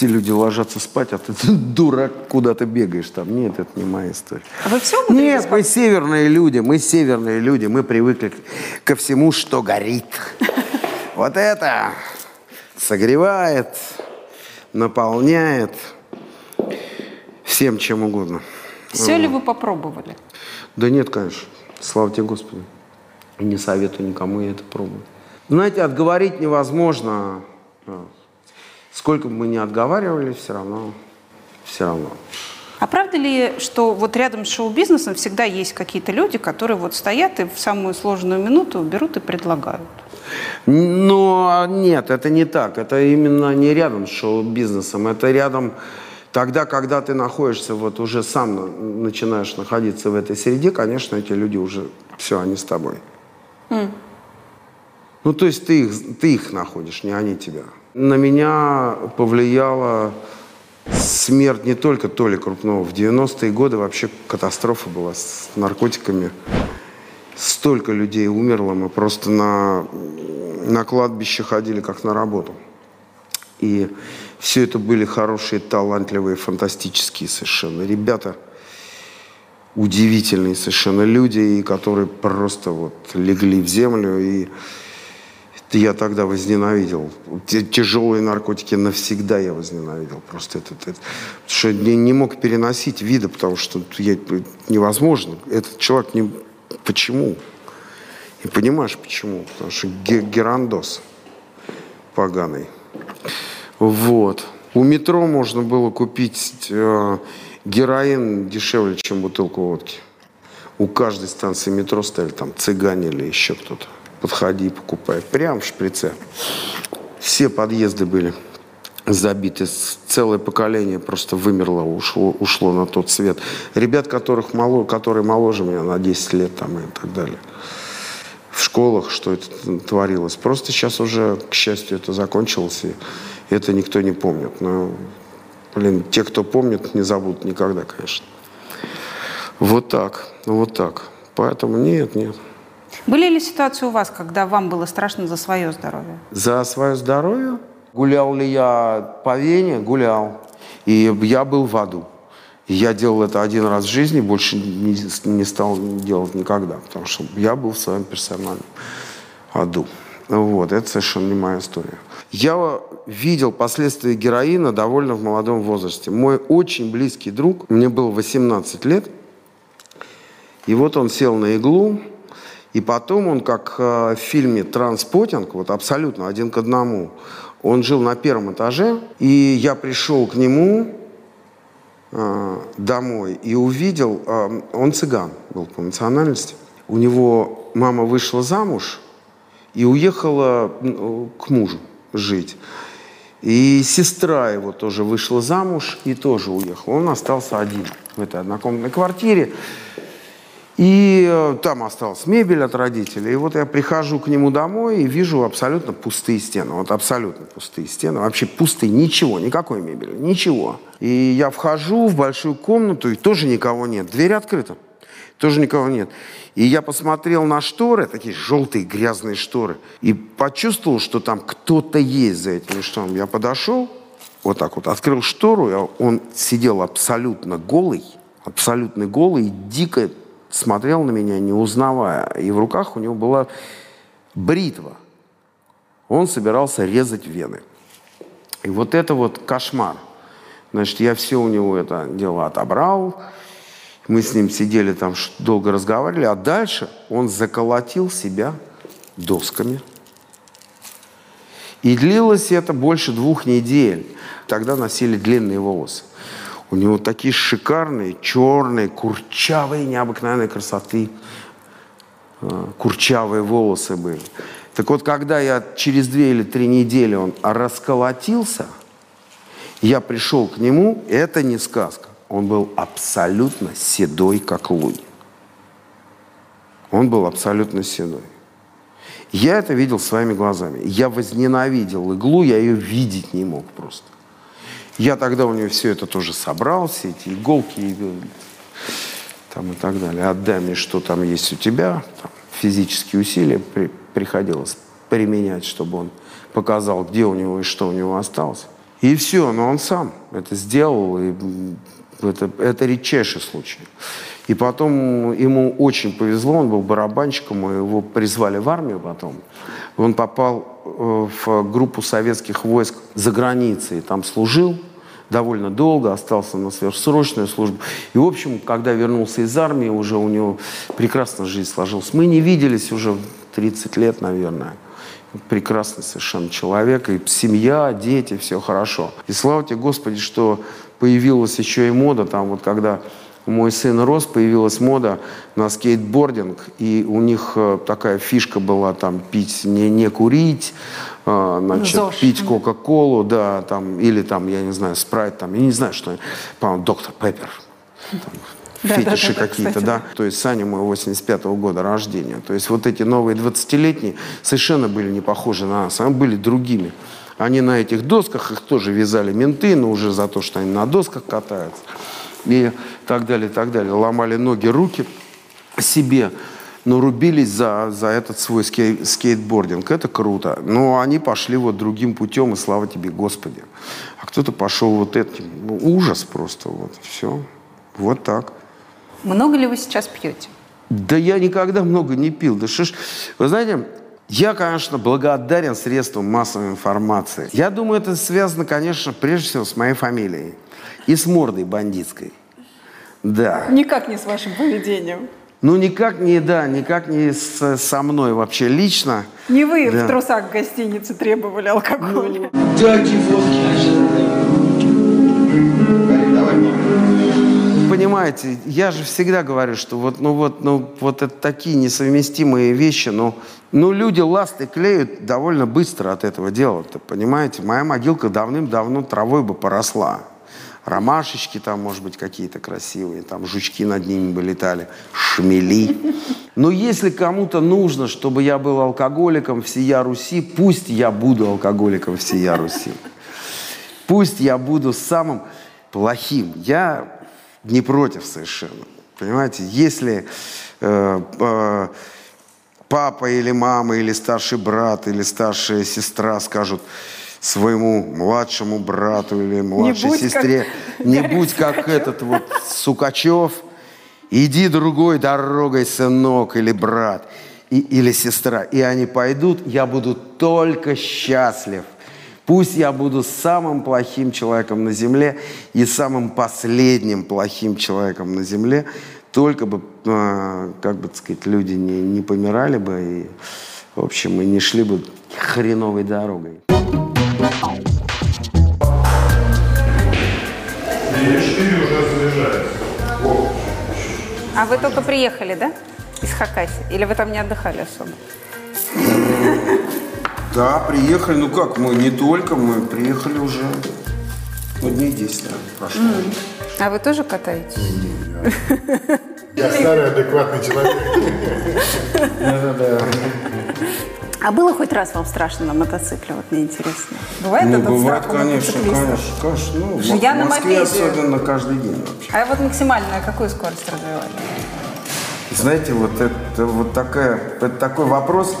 Все люди ложатся спать, а ты дурак куда-то бегаешь там. Нет, это не моя история. А вы все Нет, мы северные люди, мы северные люди, мы привыкли ко всему, что горит. Вот это согревает, наполняет всем чем угодно. Все ли вы попробовали? Да нет, конечно. Слава тебе, Господи. Не советую никому я это пробовать. Знаете, отговорить невозможно. Сколько бы мы ни отговаривали, все равно, все равно. А правда ли, что вот рядом с шоу-бизнесом всегда есть какие-то люди, которые вот стоят и в самую сложную минуту берут и предлагают? Но нет, это не так. Это именно не рядом с шоу-бизнесом. Это рядом тогда, когда ты находишься, вот уже сам на- начинаешь находиться в этой среде, конечно, эти люди уже, все, они с тобой. Ну, то есть ты их, ты их находишь, не они тебя. На меня повлияла смерть не только Толи Крупного. В 90-е годы вообще катастрофа была с наркотиками. Столько людей умерло, мы просто на, на кладбище ходили как на работу. И все это были хорошие, талантливые, фантастические совершенно ребята. Удивительные совершенно люди, которые просто вот легли в землю. И я тогда возненавидел. Тяжелые наркотики навсегда я возненавидел. Просто это, это- потому что не, не мог переносить вида, потому что я, невозможно. Этот человек не... Почему? И понимаешь, почему? Потому что ге- герандос поганый. Вот. У метро можно было купить э, героин дешевле, чем бутылку водки. У каждой станции метро стояли там цыгане или еще кто-то. Подходи и покупай. Прям в шприце. Все подъезды были забиты. Целое поколение просто вымерло, ушло, ушло на тот свет. Ребят, которых мало, которые моложе меня на 10 лет там, и так далее. В школах, что это творилось. Просто сейчас уже, к счастью, это закончилось, и это никто не помнит. Но, блин, те, кто помнит, не забудут никогда, конечно. Вот так, вот так. Поэтому нет, нет. Были ли ситуации у вас, когда вам было страшно за свое здоровье? За свое здоровье? Гулял ли я по Вене? Гулял. И я был в аду. Я делал это один раз в жизни, больше не, не стал делать никогда, потому что я был в своем персональном аду. Вот, это совершенно не моя история. Я видел последствия героина довольно в молодом возрасте. Мой очень близкий друг, мне было 18 лет, и вот он сел на иглу, и потом он, как э, в фильме «Транспотинг», вот абсолютно один к одному, он жил на первом этаже, и я пришел к нему э, домой и увидел, э, он цыган был по национальности, у него мама вышла замуж и уехала к мужу жить. И сестра его тоже вышла замуж и тоже уехала. Он остался один в этой однокомнатной квартире. И э, там осталась мебель от родителей. И вот я прихожу к нему домой и вижу абсолютно пустые стены. Вот абсолютно пустые стены. Вообще пустые, ничего, никакой мебели, ничего. И я вхожу в большую комнату, и тоже никого нет. Дверь открыта. Тоже никого нет. И я посмотрел на шторы, такие желтые грязные шторы, и почувствовал, что там кто-то есть за этими шторами. Я подошел, вот так вот, открыл штору, и он сидел абсолютно голый, абсолютно голый, дико смотрел на меня, не узнавая. И в руках у него была бритва. Он собирался резать вены. И вот это вот кошмар. Значит, я все у него это дело отобрал. Мы с ним сидели там, долго разговаривали. А дальше он заколотил себя досками. И длилось это больше двух недель. Тогда носили длинные волосы. У него такие шикарные, черные, курчавые, необыкновенной красоты э, курчавые волосы были. Так вот, когда я через две или три недели он расколотился, я пришел к нему, это не сказка. Он был абсолютно седой, как лунь. Он был абсолютно седой. Я это видел своими глазами. Я возненавидел иглу, я ее видеть не мог просто. Я тогда у него все это тоже собрал, все эти иголки и, э, там и так далее. Отдай мне, что там есть у тебя. Там, физические усилия при- приходилось применять, чтобы он показал, где у него и что у него осталось. И все, но он сам это сделал, и это, это редчайший случай. И потом ему очень повезло, он был барабанщиком, его призвали в армию потом. Он попал э, в группу советских войск за границей, там служил довольно долго, остался на сверхсрочную службу. И, в общем, когда вернулся из армии, уже у него прекрасно жизнь сложилась. Мы не виделись уже 30 лет, наверное. Прекрасный совершенно человек, и семья, дети, все хорошо. И слава тебе, Господи, что появилась еще и мода, там вот когда мой сын рос, появилась мода на скейтбординг, и у них э, такая фишка была там пить, не, не курить, э, значит, ЗОЖ. пить Кока-Колу, да, там, или там, я не знаю, спрайт, там, я не знаю, что, по-моему, доктор Пеппер. Там, Да, фетиши да, да, какие-то, кстати, да. То есть Саня мой 85-го года рождения. То есть вот эти новые 20-летние совершенно были не похожи на нас, они были другими. Они на этих досках, их тоже вязали менты, но уже за то, что они на досках катаются. И так далее, так далее. Ломали ноги, руки себе, но рубились за, за этот свой скей- скейтбординг. Это круто. Но они пошли вот другим путем, и слава тебе, Господи. А кто-то пошел вот этим. Ну, ужас просто. Вот, все. Вот так. Много ли вы сейчас пьете? Да я никогда много не пил. Да что ж... Вы знаете, я, конечно, благодарен средствам массовой информации. Я думаю, это связано, конечно, прежде всего с моей фамилией. И с мордой бандитской. Да. Никак не с вашим поведением. Ну, никак не, да, никак не с- со мной вообще лично. Не вы Да. в трусах в гостинице требовали алкоголя. понимаете, я же всегда говорю, что вот, ну вот, ну вот это такие несовместимые вещи, но ну люди ласты клеют довольно быстро от этого дела, понимаете? Моя могилка давным-давно травой бы поросла. Ромашечки там, может быть, какие-то красивые, там жучки над ними бы летали, шмели. Но если кому-то нужно, чтобы я был алкоголиком всея Руси, пусть я буду алкоголиком всея Руси. Пусть я буду самым плохим. Я не против совершенно. Понимаете, если э, э, папа или мама, или старший брат, или старшая сестра скажут своему младшему брату или младшей как сестре, не Гарик будь как этот вот Сукачев, иди другой дорогой, сынок или брат, и- или сестра, и они пойдут, я буду только счастлив. Пусть я буду самым плохим человеком на земле и самым последним плохим человеком на земле, только бы, э, как бы так сказать, люди не, не помирали бы и, в общем, и не шли бы хреновой дорогой. А вы только приехали, да? Из Хакасии? Или вы там не отдыхали особо? Да, приехали, ну как, мы не только, мы приехали уже, ну, дней 10, наверное, прошло. А вы тоже катаетесь? Я старый адекватный человек. А было хоть раз вам страшно на мотоцикле? Вот мне интересно. Бывает Ну, этот бывает, страх конечно, конечно, конечно. Ну, что в я на Москве мопеде. особенно каждый день вообще. А вот максимальную какую скорость развивали? Знаете, вот это вот такая, это такой вопрос,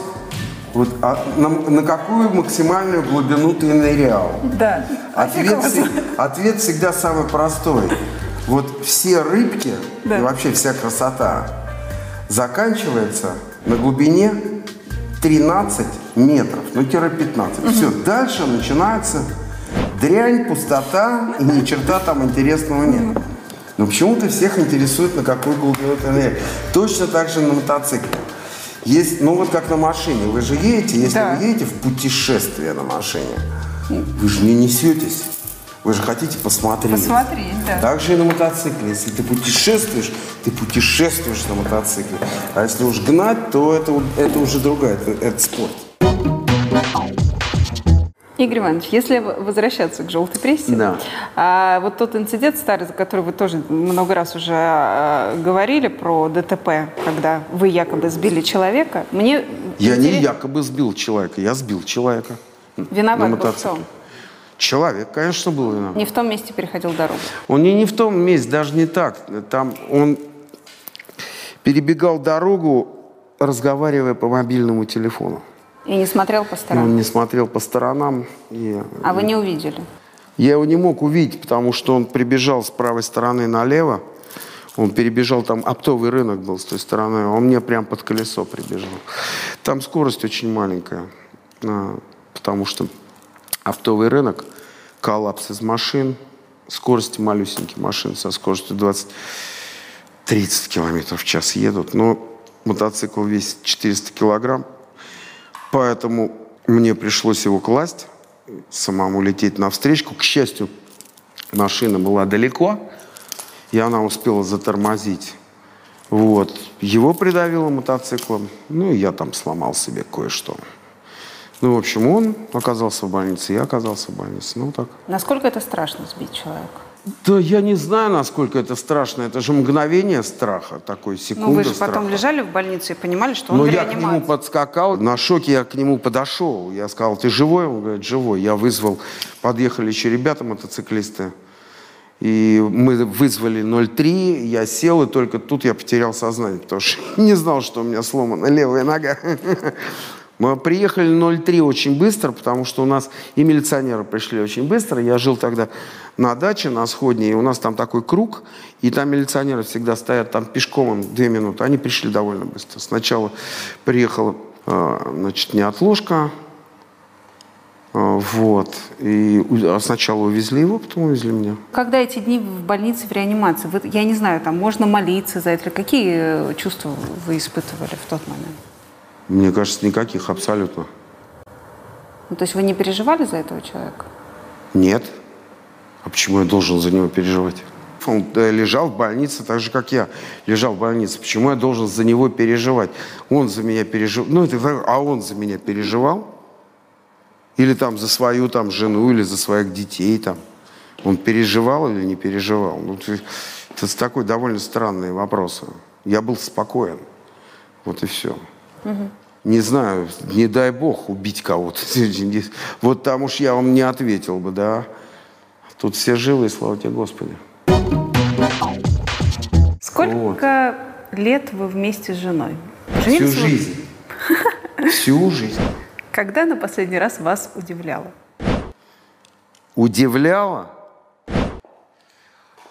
вот, а на, на какую максимальную глубину ты нырял? Да. Ответ, всег- ответ всегда самый простой. Вот все рыбки Да. и вообще вся красота заканчивается на глубине 13 метров, ну тире 15. Все, дальше начинается дрянь, пустота и ни черта там интересного нет. Но почему-то всех интересует, на какую глубину ты ныряешь. Точно так же на мотоцикле. Есть, ну вот как на машине. Вы же едете, если Да. вы едете в путешествие на машине, вы же не несетесь. Вы же хотите посмотреть. Посмотреть, да. Так же и на мотоцикле. Если ты путешествуешь, ты путешествуешь на мотоцикле. А если уж гнать, то это, это уже другая, это, это спорт. Игорь Иванович, если возвращаться к желтой прессе, Да. а, вот тот инцидент старый, за который вы тоже много раз уже а, говорили про ДТП, когда вы якобы сбили человека, мне Я не интерес- якобы сбил человека, я сбил человека. на виноват был чем? Человек, конечно, был виноват. Не в том месте переходил дорогу. Он не, не в том месте, даже не так. Там он перебегал дорогу, разговаривая по мобильному телефону. И не смотрел по Он сторонам. не смотрел по сторонам. И А вы не увидели? Я его не мог увидеть, потому что он прибежал с правой стороны налево. Он перебежал, там оптовый рынок был с той стороны. Он мне прям под колесо прибежал. Там скорость очень маленькая, а, потому что оптовый рынок, коллапс из машин, скорость малюсеньких машин со скоростью 20-30 километров в час едут. Но мотоцикл весит 400 килограмм, поэтому мне пришлось его класть, самому лететь навстречу. К счастью, машина была далеко, и она успела затормозить. Вот. Его придавило мотоциклом, ну и я там сломал себе кое-что. Ну, в общем, он оказался в больнице, я оказался в больнице. Ну, так. Насколько это страшно сбить человека? Да я не знаю, насколько это страшно. Это же мгновение страха, такой секунда Ну, вы же страха. потом лежали в больнице и понимали, что он Но в я к нему подскакал, на шоке я к нему подошел. Я сказал, ты живой? Он говорит, живой. Я вызвал, подъехали еще ребята, мотоциклисты. И мы вызвали 03, я сел, и только тут я потерял сознание, потому что не знал, что у меня сломана левая нога. Мы приехали 03 очень быстро, потому что у нас и милиционеры пришли очень быстро. Я жил тогда на даче, на сходне, и у нас там такой круг, и там милиционеры всегда стоят там пешком им две минуты. Они пришли довольно быстро. Сначала приехала, э, значит, неотложка, э, вот, и а сначала увезли его, потом увезли меня. Когда эти дни в больнице, в реанимации, вы- я не знаю, там можно молиться за это, какие э, чувства вы испытывали в тот момент? Мне кажется, никаких абсолютно. Ну, то есть вы не переживали за этого человека? Нет. А почему я должен за него переживать? Он э, лежал в больнице, так же, как я лежал в больнице. Почему я должен за него переживать? Он за меня переживал. Ну, это, а он за меня переживал? Или там за свою там, жену, или за своих детей там. Он переживал или не переживал? Ну, это, это такой довольно странный вопрос. Я был спокоен. Вот и все. Не знаю, не дай бог убить кого-то. Вот там уж я вам не ответил бы, да. Тут все живы, и слава тебе, Господи. Сколько лет вы вместе с женой? Всю Женились вы- жизнь. Всю жизнь. Когда на последний раз вас удивляло? Удивляла?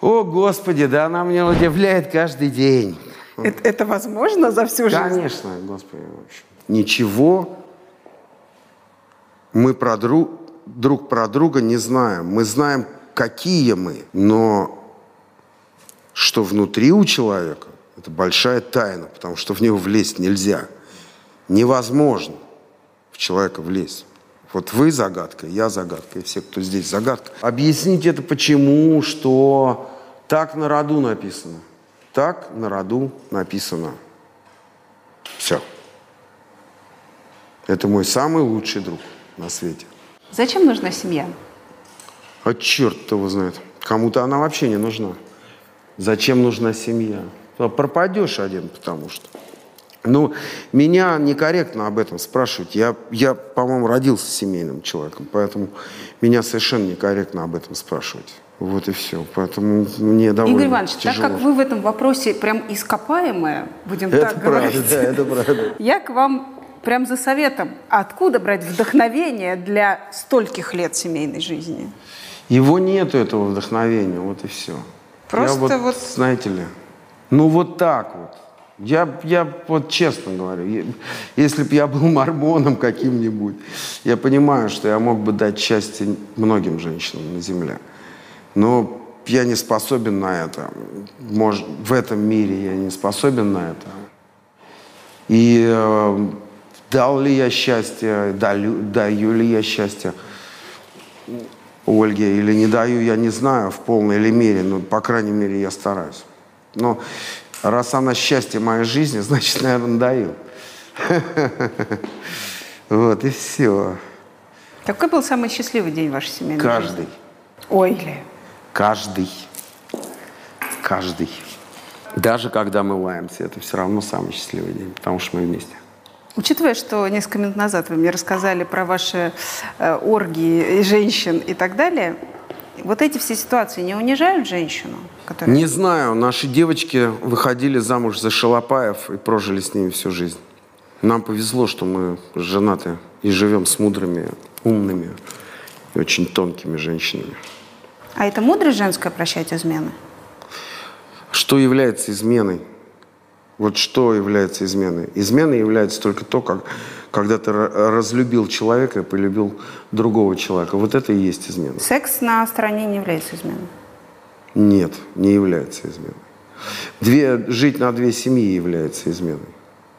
О, Господи, да она меня удивляет каждый день. Это, это возможно за всю жизнь? Конечно, Господи. в общем. Ничего мы про друг, друг про друга не знаем. Мы знаем, какие мы, но что внутри у человека, это большая тайна, потому что в него влезть нельзя. Невозможно в человека влезть. Вот вы загадка, я загадка, и все, кто здесь загадка. Объяснить это почему, что так на роду написано. Так на роду написано. Все. Это мой самый лучший друг на свете. Зачем нужна семья? А черт его знает. Кому-то она вообще не нужна. Зачем нужна семья? А Пропадешь один, потому что. Ну, меня некорректно об этом спрашивать. Я, я по-моему, родился семейным человеком, поэтому меня совершенно некорректно об этом спрашивать. Вот и все. Поэтому мне довольно Игорь Иванович, так тяжело. как вы в этом вопросе прям ископаемые, будем Это так правда, говорить, да, это правда. я к вам прям за советом. Откуда брать вдохновение для стольких лет семейной жизни? Его нету, этого вдохновения, вот и все. Просто я вот, вот- знаете ли, ну вот так вот. Я, я вот честно говорю, я- если бы я был мормоном каким-нибудь, я понимаю, что я мог бы дать счастье многим женщинам на земле. Но я не способен на это. Может, в этом мире я не способен на это. И э, дал ли я счастье, даю, даю ли я счастье Ольге или не даю, я не знаю в полной или мере, но, по крайней мере, я стараюсь. Но раз она счастье моей жизни, значит, наверное, даю. Вот, и все. Какой был самый счастливый день вашей семейной жизни? Каждый. Ой, Ля. Каждый. Каждый. Даже когда мы лаемся, это все равно самый счастливый день, потому что мы вместе. Учитывая, что несколько минут назад вы мне рассказали про ваши э, оргии женщин и так далее, вот эти все ситуации не унижают женщину? Которая... Не знаю, наши девочки выходили замуж за Шалопаев и прожили с ними всю жизнь. Нам повезло, что мы женаты и живем с мудрыми, умными и очень тонкими женщинами. А это мудрость женская прощать измены? Что является изменой? Вот что является изменой? Изменой является только то, как, когда ты ра- разлюбил человека и полюбил другого человека. Вот это и есть измена. Секс на стороне не является изменой. Нет, не является изменой. Две, жить на две семьи является изменой.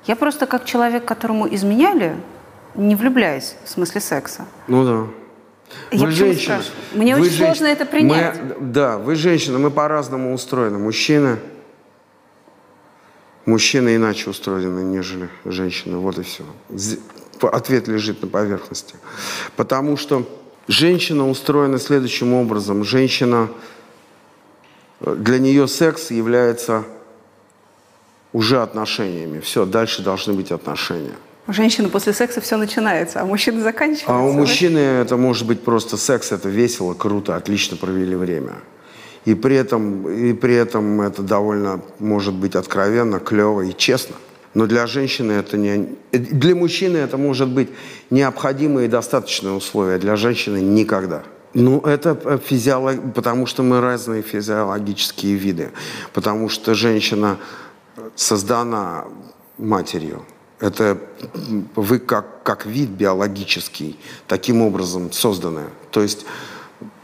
Я просто как человек, которому изменяли, не влюбляюсь в смысле секса. Ну да. Я почему спрашиваю? Мне Вы очень сложно это принять. Мы- да, вы женщина, мы по-разному устроены. Мужчины, мужчины иначе устроены, нежели женщины. Вот и все. Ответ лежит на поверхности. Потому что женщина устроена следующим образом. Женщина, э, для нее секс является уже отношениями. Все, дальше должны быть отношения. У женщины после секса все начинается, а у мужчины заканчивается. А у мужчины это может быть просто секс, это весело, круто, отлично провели время. И при этом, и при этом это довольно может быть откровенно, клево и честно. Но для женщины это не... э, Для мужчины это может быть необходимое и достаточное условие, для женщины никогда. Ну, это физиолог... потому что мы разные физиологические виды. Потому что женщина создана матерью. Это вы как, как вид биологический таким образом созданы. То есть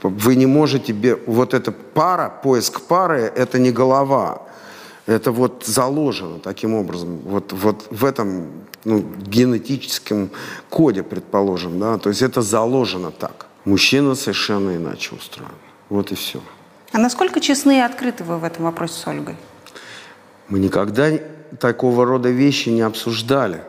вы не можете... Вот эта пара, поиск пары, это не голова. Это вот заложено таким образом. Вот, вот в этом ну, генетическом коде, предположим. Да? То есть это заложено так. Мужчина совершенно иначе устроен. Вот и все. А насколько честны и открыты вы в этом вопросе с Ольгой? Мы никогда такого рода вещи не обсуждали.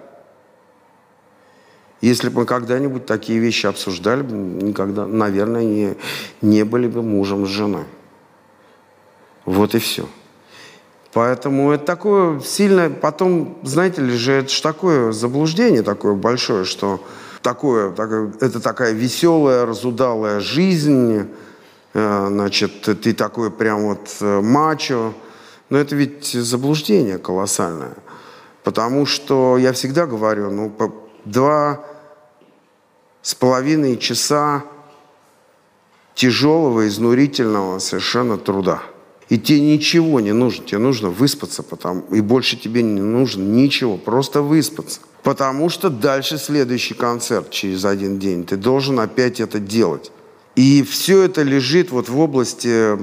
Если бы мы когда-нибудь такие вещи обсуждали, никогда, наверное, не, не были бы мужем с женой. Вот и все. Поэтому это такое сильное... Потом, знаете ли же, это же такое заблуждение такое большое, что такое, такое это такая веселая, разудалая жизнь, э, значит, ты такой прям вот э, мачо. Но это ведь заблуждение колоссальное. Потому что я всегда говорю, ну, два с половиной часа тяжелого, изнурительного совершенно труда. И тебе ничего не нужно, тебе нужно выспаться, потому, и больше тебе не нужно ничего, просто выспаться. Потому что дальше следующий концерт через один день, ты должен опять это делать. И все это лежит вот в области,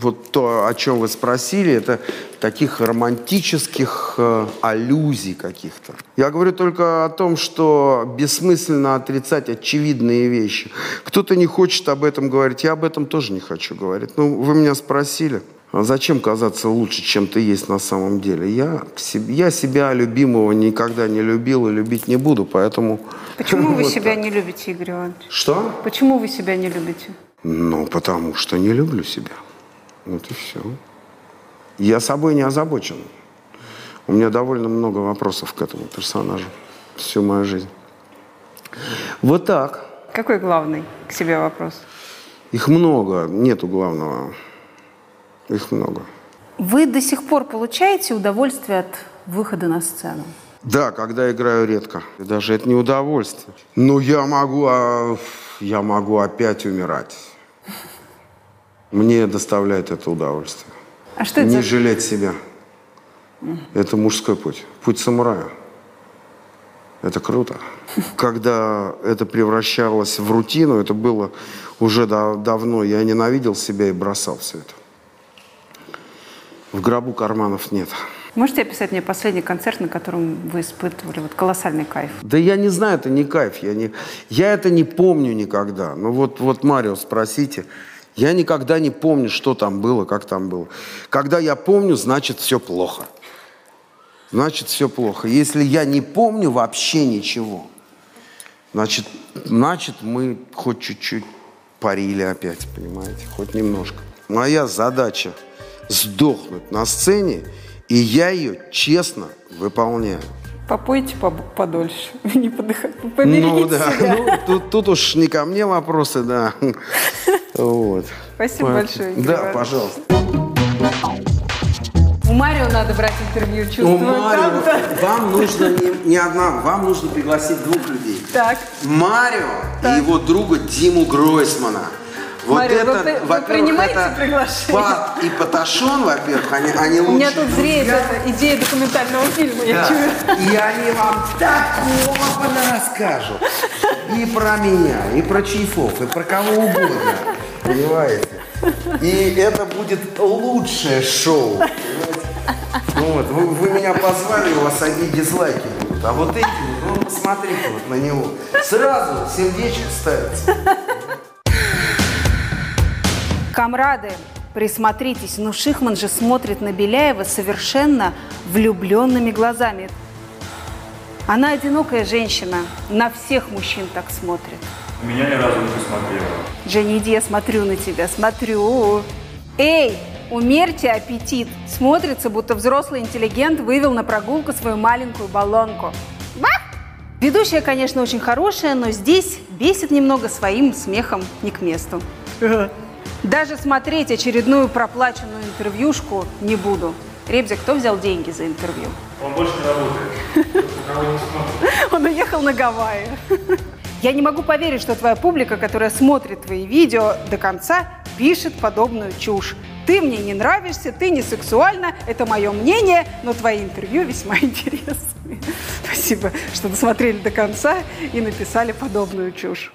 вот то, о чем вы спросили, это таких романтических э, аллюзий каких-то. Я говорю только о том, что бессмысленно отрицать очевидные вещи. Кто-то не хочет об этом говорить, я об этом тоже не хочу говорить. Ну, вы меня спросили. А зачем казаться лучше, чем ты есть на самом деле? Я, я себя любимого никогда не любил и любить не буду, поэтому... Почему вы вот себя так. не любите, Игорь Иванович? Что? Почему вы себя не любите? Ну, потому что не люблю себя. Вот и все. Я собой не озабочен. У меня довольно много вопросов к этому персонажу всю мою жизнь. Вот так. Какой главный к себе вопрос? Их много, нету главного. Их много. Вы до сих пор получаете удовольствие от выхода на сцену? Да, когда играю редко. Даже это не удовольствие. Но я могу, а, я могу опять умирать. Мне доставляет это удовольствие. А что это Не за... жалеть себя. Это мужской путь. Путь самурая. Это круто. Когда это превращалось в рутину, это было уже да- давно. Я ненавидел себя и бросал все это. В гробу карманов нет. Можете описать мне последний концерт, на котором вы испытывали вот колоссальный кайф? Да я не знаю, это не кайф. Я, не, я это не помню никогда. Ну вот, вот Марио спросите. Я никогда не помню, что там было, как там было. Когда я помню, значит все плохо. Значит все плохо. Если я не помню вообще ничего, значит, значит мы хоть чуть-чуть парили опять, понимаете, хоть немножко. Моя задача сдохнуть на сцене, и я ее честно выполняю. Попойте подольше, не подыхайте, поберегите Ну да, себя. ну, тут, тут уж не ко мне вопросы, да. Вот. Спасибо большое, Игорь Да, пожалуйста. У Марио надо брать интервью, чувствую, Марио, правда? вам нужно не, не одна, вам нужно пригласить двух людей. Так, Марио и его друга Диму Гройсмана. Вот Марио, это, вы вы принимаете это приглашение? Пат и Паташон, во-первых, они, они у меня тут зреет эта идея документального фильма, я Да. чую. И они вам такого расскажут. И про меня, и про чайфов, и про кого угодно. Понимаете? И это будет лучшее шоу. понимаете? Ну вот, вы, вы меня позвали, у вас одни дизлайки будут. А вот эти, ну посмотрите вот на него. Сразу сердечко ставится. Камрады, присмотритесь, но Шихман же смотрит на Беляева совершенно влюбленными глазами. Она одинокая женщина, на всех мужчин так смотрит. Меня ни разу не посмотрела. Женя, иди, я смотрю на тебя, смотрю. Эй, умерьте аппетит. Смотрится, будто взрослый интеллигент вывел на прогулку свою маленькую баллонку. Ва! Ведущая, конечно, очень хорошая, но здесь бесит немного своим смехом не к месту. Даже смотреть очередную проплаченную интервьюшку не буду. Ребзя, кто взял деньги за интервью? Он больше не работает. Он уехал на Гавайи. Я не могу поверить, что твоя публика, которая смотрит твои видео до конца, пишет подобную чушь. Ты мне не нравишься, ты не сексуальна, это мое мнение, но твои интервью весьма интересные. Спасибо, что досмотрели до конца и написали подобную чушь.